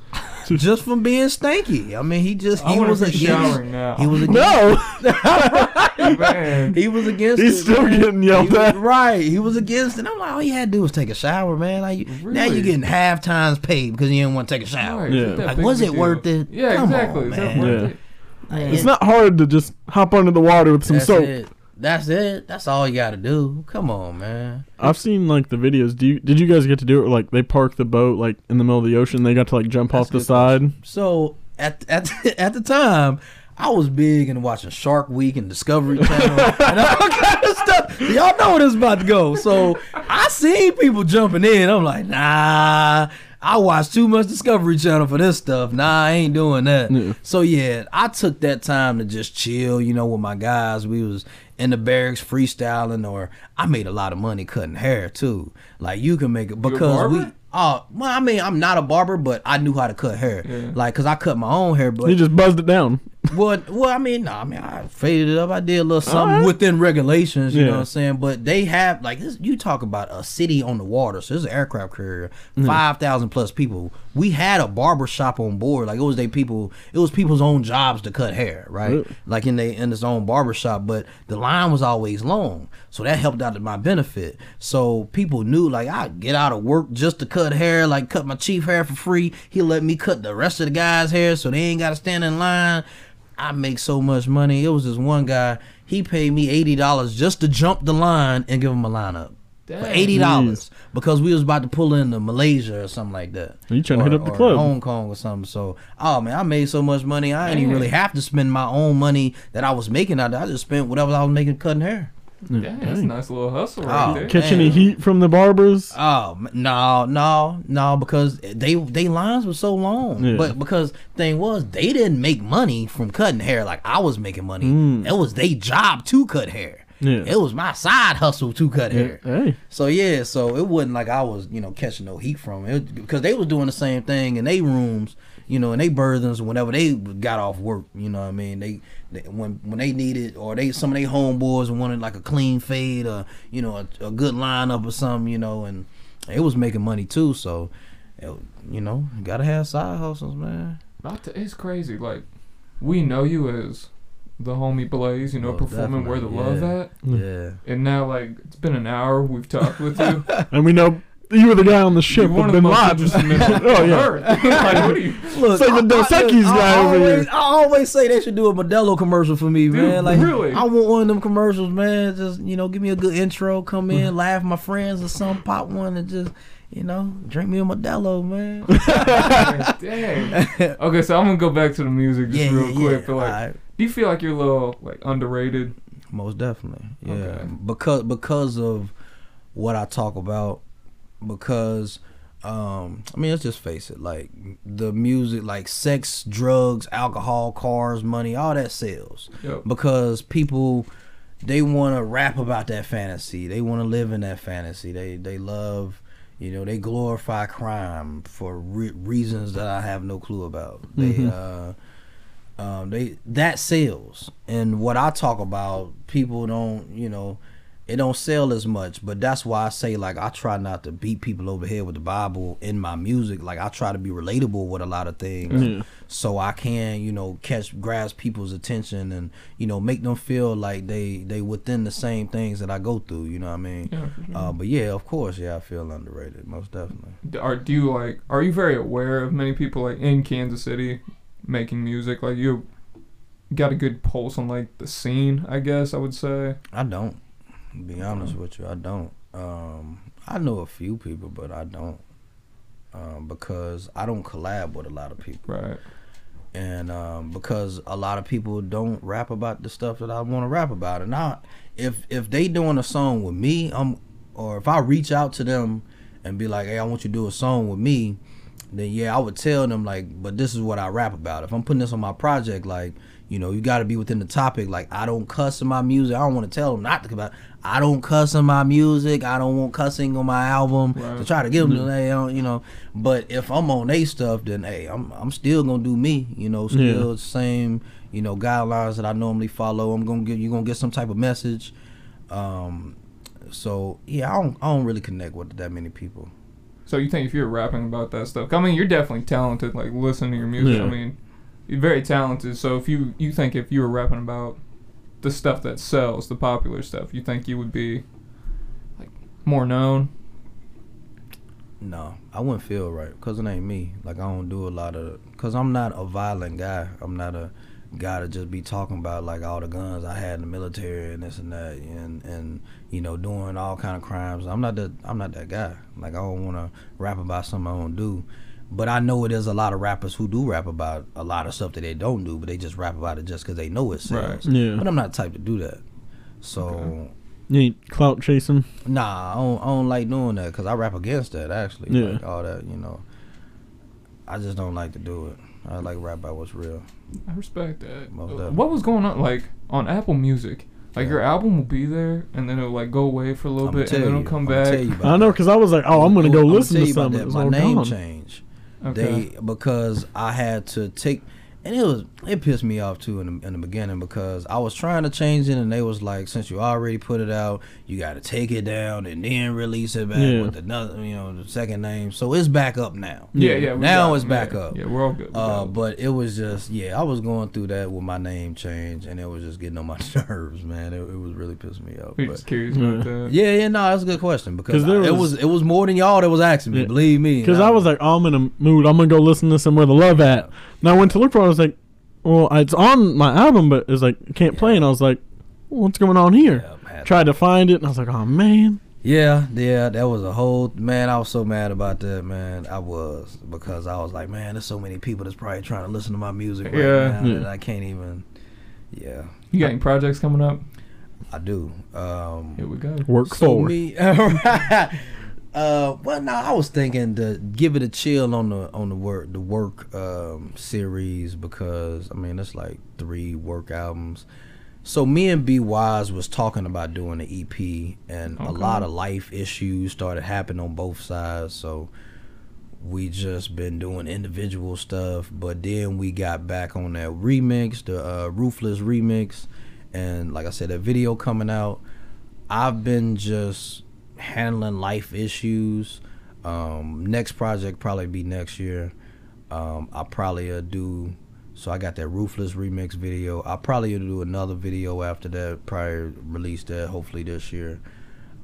just from being stanky. I mean, he just he was against. showering now. He was against. No, Man. He was against. he's it, still man. getting yelled at. right, he was against it. I'm like, all you had to do was take a shower, man. Like, you- now you're getting half times paid because you didn't want to take a shower. Right, Yeah. Like, was it deal? worth it? Yeah, Come exactly. on, Is that man. worth Yeah. it? Like, It's not hard to just hop under the water with some that's soap. It. That's it. That's all you got to do. Come on, man. I've seen like the videos. Do you, did you guys get to do it? Like they park the boat like in the middle of the ocean. They got to like jump That's off the side. So at at at the time, I was big into watching Shark Week and Discovery Channel and all kind of stuff. Y'all know where this is about to go. So I seen people jumping in. I'm like, nah. I watch too much Discovery Channel for this stuff. Nah, I ain't doing that. Yeah. So yeah, I took that time to just chill, you know, with my guys. We was in the barracks freestyling, or I made a lot of money cutting hair too. Like you can make it because we. barber? Oh, well, I mean, I'm not a barber, but I knew how to cut hair. Yeah. Like, cause I cut my own hair, but You just buzzed it down. Well, well, I mean, no, I mean, I faded it up. I did a little something Alright. within regulations, you know what I'm saying. But they have like this. You talk about a city on the water, so this is an aircraft carrier, five thousand plus people. We had a barber shop on board. Like it was they people. It was people's own jobs to cut hair, right? Like in they in this own barber shop. But the line was always long, so that helped out to my benefit. So people knew like I get out of work just to cut hair, like cut my chief hair for free. He let me cut the rest of the guys' hair, so they ain't got to stand in line. I make so much money. It was this one guy. He paid me eighty dollars just to jump the line and give him a lineup. For eighty dollars because we was about to pull into Malaysia or something like that. You trying to hit up the or club. Hong Kong or something. So, oh man, I made so much money. I didn't even really have to spend my own money that I was making out there. I just spent whatever I was making cutting hair. Dang, that's a nice little hustle right Oh, there. Catch any Man. heat from the barbers? Oh m- no, no, no, because they they lines were so long. Yeah. But because thing was they didn't make money from cutting hair like I was making money. Mm. It was they job to cut hair. Yeah. It was my side hustle to cut hair. Hey, So yeah, so it wasn't like I was, you know, catching no heat from it because they was doing the same thing in their rooms, you know, and they burthens whenever they got off work. You know what I mean? They, they when when they needed or they some of their homeboys wanted like a clean fade or you know a, a good lineup or something, you know, and it was making money too. So, it, you know, you gotta have side hustles, man. Not to- it's crazy. Like we know you as the homie Blaze, you know, Most performing where the definitely, love at. Yeah. And now, like it's been an hour, we've talked with you. and we know you were the guy on the ship You're one of the Bin most Laden. interesting oh, men on oh yeah. like, what are you? Look, It's like the Dos Equis guy over always, here. I always say they should do a Modelo commercial for me, man. Like, really? I want one of them commercials, man. Just you know, give me a good intro, come in, laugh with my friends or something, pop one, and just you know, drink me a Modelo, man. Dang. Okay, so I'm gonna go back to the music just yeah, real yeah, quick. yeah. But like, Alright. do you feel like you're a little like underrated? Most definitely, yeah. Okay. Because because of what I talk about, because um, I mean, let's just face it. Like the music, like sex, drugs, alcohol, cars, money, all that sells. Yep. because people they want to rap about that fantasy. They want to live in that fantasy. They they love, you know, they glorify crime for re- reasons that I have no clue about. They uh um they that sells. And what I talk about, people don't, you know, it don't sell as much, but that's why I say like I try not to beat people over the head with the Bible in my music. Like I try to be relatable with a lot of things Yeah. so I can, you know, catch grasp people's attention and you know make them feel like they they within the same things that I go through. You know what I mean? Yeah, sure. Uh, but yeah, of course, yeah, I feel underrated, most definitely. Are do you like? Are you very aware of many people like in Kansas City making music? Like you got a good pulse on like the scene. I guess I would say. I don't. Be honest with you, I don't. Um, I know a few people, but I don't. Um, because I don't collab with a lot of people. Right. and um, because a lot of people don't rap about the stuff that I want to rap about, and I, if if they doing a song with me, um, or if I reach out to them and be like, hey, I want you to do a song with me, then yeah, I would tell them like, but this is what I rap about. If I'm putting this on my project, like, you know, you got to be within the topic. Like, I don't cuss in my music. I don't want to tell them not to about. I don't cuss in my music. I don't want cussing on my album to try to give them, to, hey, I you know. But if I'm on they stuff, then hey, I'm I'm still gonna do me. You know, still Yeah. the same you know guidelines that I normally follow. I'm gonna give you gonna get some type of message. Um, so yeah, I don't I don't really connect with that many people. So you think if you're rapping about that stuff, I mean, you're definitely talented. Like listen to your music. Yeah. I mean, you're very talented. So if you you think if you were rapping about the stuff that sells, the popular stuff, you think you would be like more known? No, I wouldn't feel right because it ain't me. Like I don't do a lot of because I'm not a violent guy. I'm not a guy to just be talking about like all the guns I had in the military and this and that and and you know doing all kind of crimes. I'm not that I'm not that guy. Like I don't want to rap about something I don't do. But I know there's a lot of rappers who do rap about a lot of stuff that they don't do, but they just rap about it just because they know it sells. Yeah. But I'm not the type to do that. So Okay. You ain't clout chasing. Nah, I don't, I don't like doing that because I rap against that actually. Yeah. Like all that, you know. I just don't like to do it. I like rap about what's real. I respect that. Most Uh. What was going on like on Apple Music? Like Yeah. your album will be there, and then it'll like go away for a little I'ma bit, and then it'll come I'ma back. tell you about I know because I was like, oh, I'm gonna go I'ma listen to something. My name gone. changed. Okay. They because I had to take, and it was it pissed me off too in the, in the beginning because I was trying to change it and they was like, since you already put it out, you got to take it down and then release it back Yeah. with another, you know, the second name. So it's back up now. yeah, yeah. Now got it's back yeah. up. Yeah, we're all good. We got Uh, but it was just yeah, I was going through that with my name change, and it was just getting on my nerves, man. It, it was really pissing me off. But curious Yeah. about that. yeah, yeah, no, that's a good question because there I- it was- was it was more than y'all that was asking me. Yeah. Believe me, Because And I was like, oh, I'm in a mood. I'm gonna go listen to somewhere the love at. And I went to look for it. I was like, well, it's on my album, but it's like it can't play. And I was like, what's going on here? yeah, I Tried to find it, and I was like, oh man. yeah, yeah, that was a whole man. I was so mad about that, man. I was because I was like, man, there's so many people that's probably trying to listen to my music right Yeah. now, Yeah. and I can't even. Yeah, You got any projects coming up? I do. Um, Here we go. Work So forward. me, uh, well, no, I was thinking to give it a chill on the on the work the work um, series because I mean it's like three work albums. So me and B Wise was talking about doing an EP, and a lot of life issues started happening on both sides. So we just been doing individual stuff, but then we got back on that remix, the uh, Ruthless remix, and like I said, that video coming out. I've been just handling life issues. Um, next project probably be next year. Um, I probably uh, do. So I got that Ruthless remix video. I'll probably do another video after that. Probably release that hopefully this year.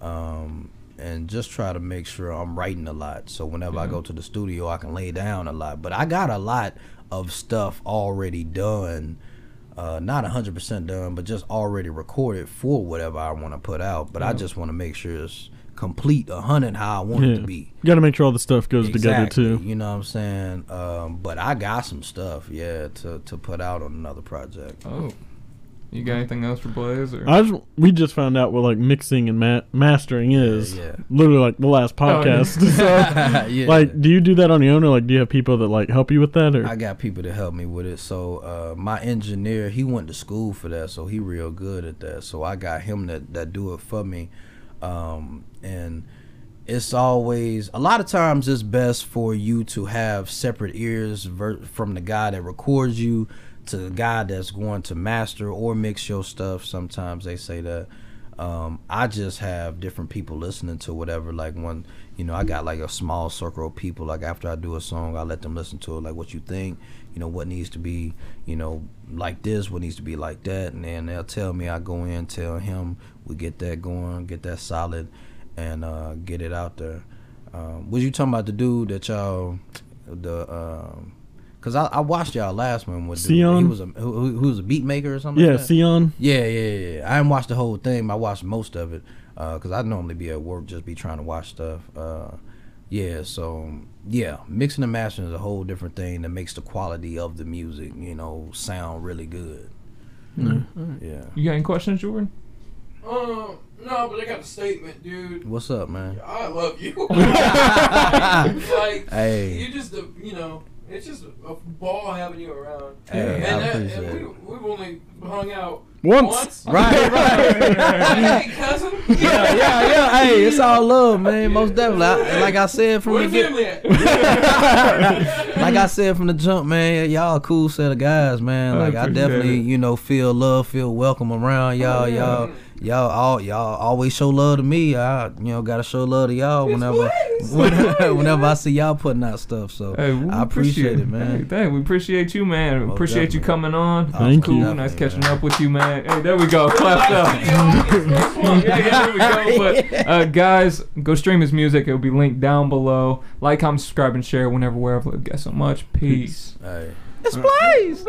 Um, and just try to make sure I'm writing a lot. So whenever I go to the studio, I can lay down a lot. But I got a lot of stuff already done. Uh, not 100% done, but just already recorded for whatever I want to put out. But I just want to make sure it's complete, a 100 how I want it to be. You got to make sure all the stuff goes together too. You know what I'm saying? Um, but I got some stuff, yeah, to, to put out on another project. Oh, you got anything else for Blaze? Or I just, we just found out what like mixing and ma- mastering is. yeah. Literally like the last Oh, yeah. podcast. so, Yeah. like, do you do that on your own, or like, do you have people that like help you with that, or? I got people to help me with it. So uh, my engineer, he went to school for that, so he real good at that. So I got him that that do it for me, um, and it's always a lot of times it's best for you to have separate ears ver- from the guy that records you to the guy that's going to master or mix your stuff. Sometimes they say that. Um, I just have different people listening to whatever. Like one, you know, I got like a small circle of people. Like after I do a song, I let them listen to it. Like what you think, you know, what needs to be, you know, like this, what needs to be like that, and then they'll tell me. I go in, tell him, we get that going, get that solid, and uh, get it out there. Um, was you talking about the dude that y'all, the, um, cause I, I watched y'all last one with dude. He was a who, who who was a beat maker or something. yeah, like? Sion. Yeah, yeah, yeah. I didn't watch the whole thing. but I watched most of it because I'd normally be at work, just be trying to watch stuff. Uh, yeah, so yeah, mixing and mastering is a whole different thing that makes the quality of the music, you know, sound really good. No. Yeah. you got any questions, Jordan? Um, no, but I got a statement, dude. What's up, man? I love you. like, Hey. you just, a, you know, it's just a ball having you around. Hey, and I that, appreciate and it. we, we've only hung out Once. once. Right, right. Hey, cousin. yeah, yeah, yeah. Hey, it's all love, man. Most definitely. I, like I said from Where the the get, like I said from the jump, man, y'all a cool set of guys, man. Like I appreciate definitely, it. you know, feel love, feel welcome around y'all. Oh, yeah. Y'all, y'all all y'all always show love to me. I you know gotta show love to y'all whenever whenever, whenever I see y'all putting out stuff. So Hey, we I appreciate it, man. Hey, dang, we appreciate you, man. Most appreciate you coming on. Thank cool. you. Nice Definitely, catching man. up with you, man. Hey, there we go. Clapped up. yeah, yeah, there we go. But uh, guys, go stream his music. It'll be linked down below. Like, comment, subscribe, and share whenever, wherever. Guess so much. Peace. Hey. It's Blaze.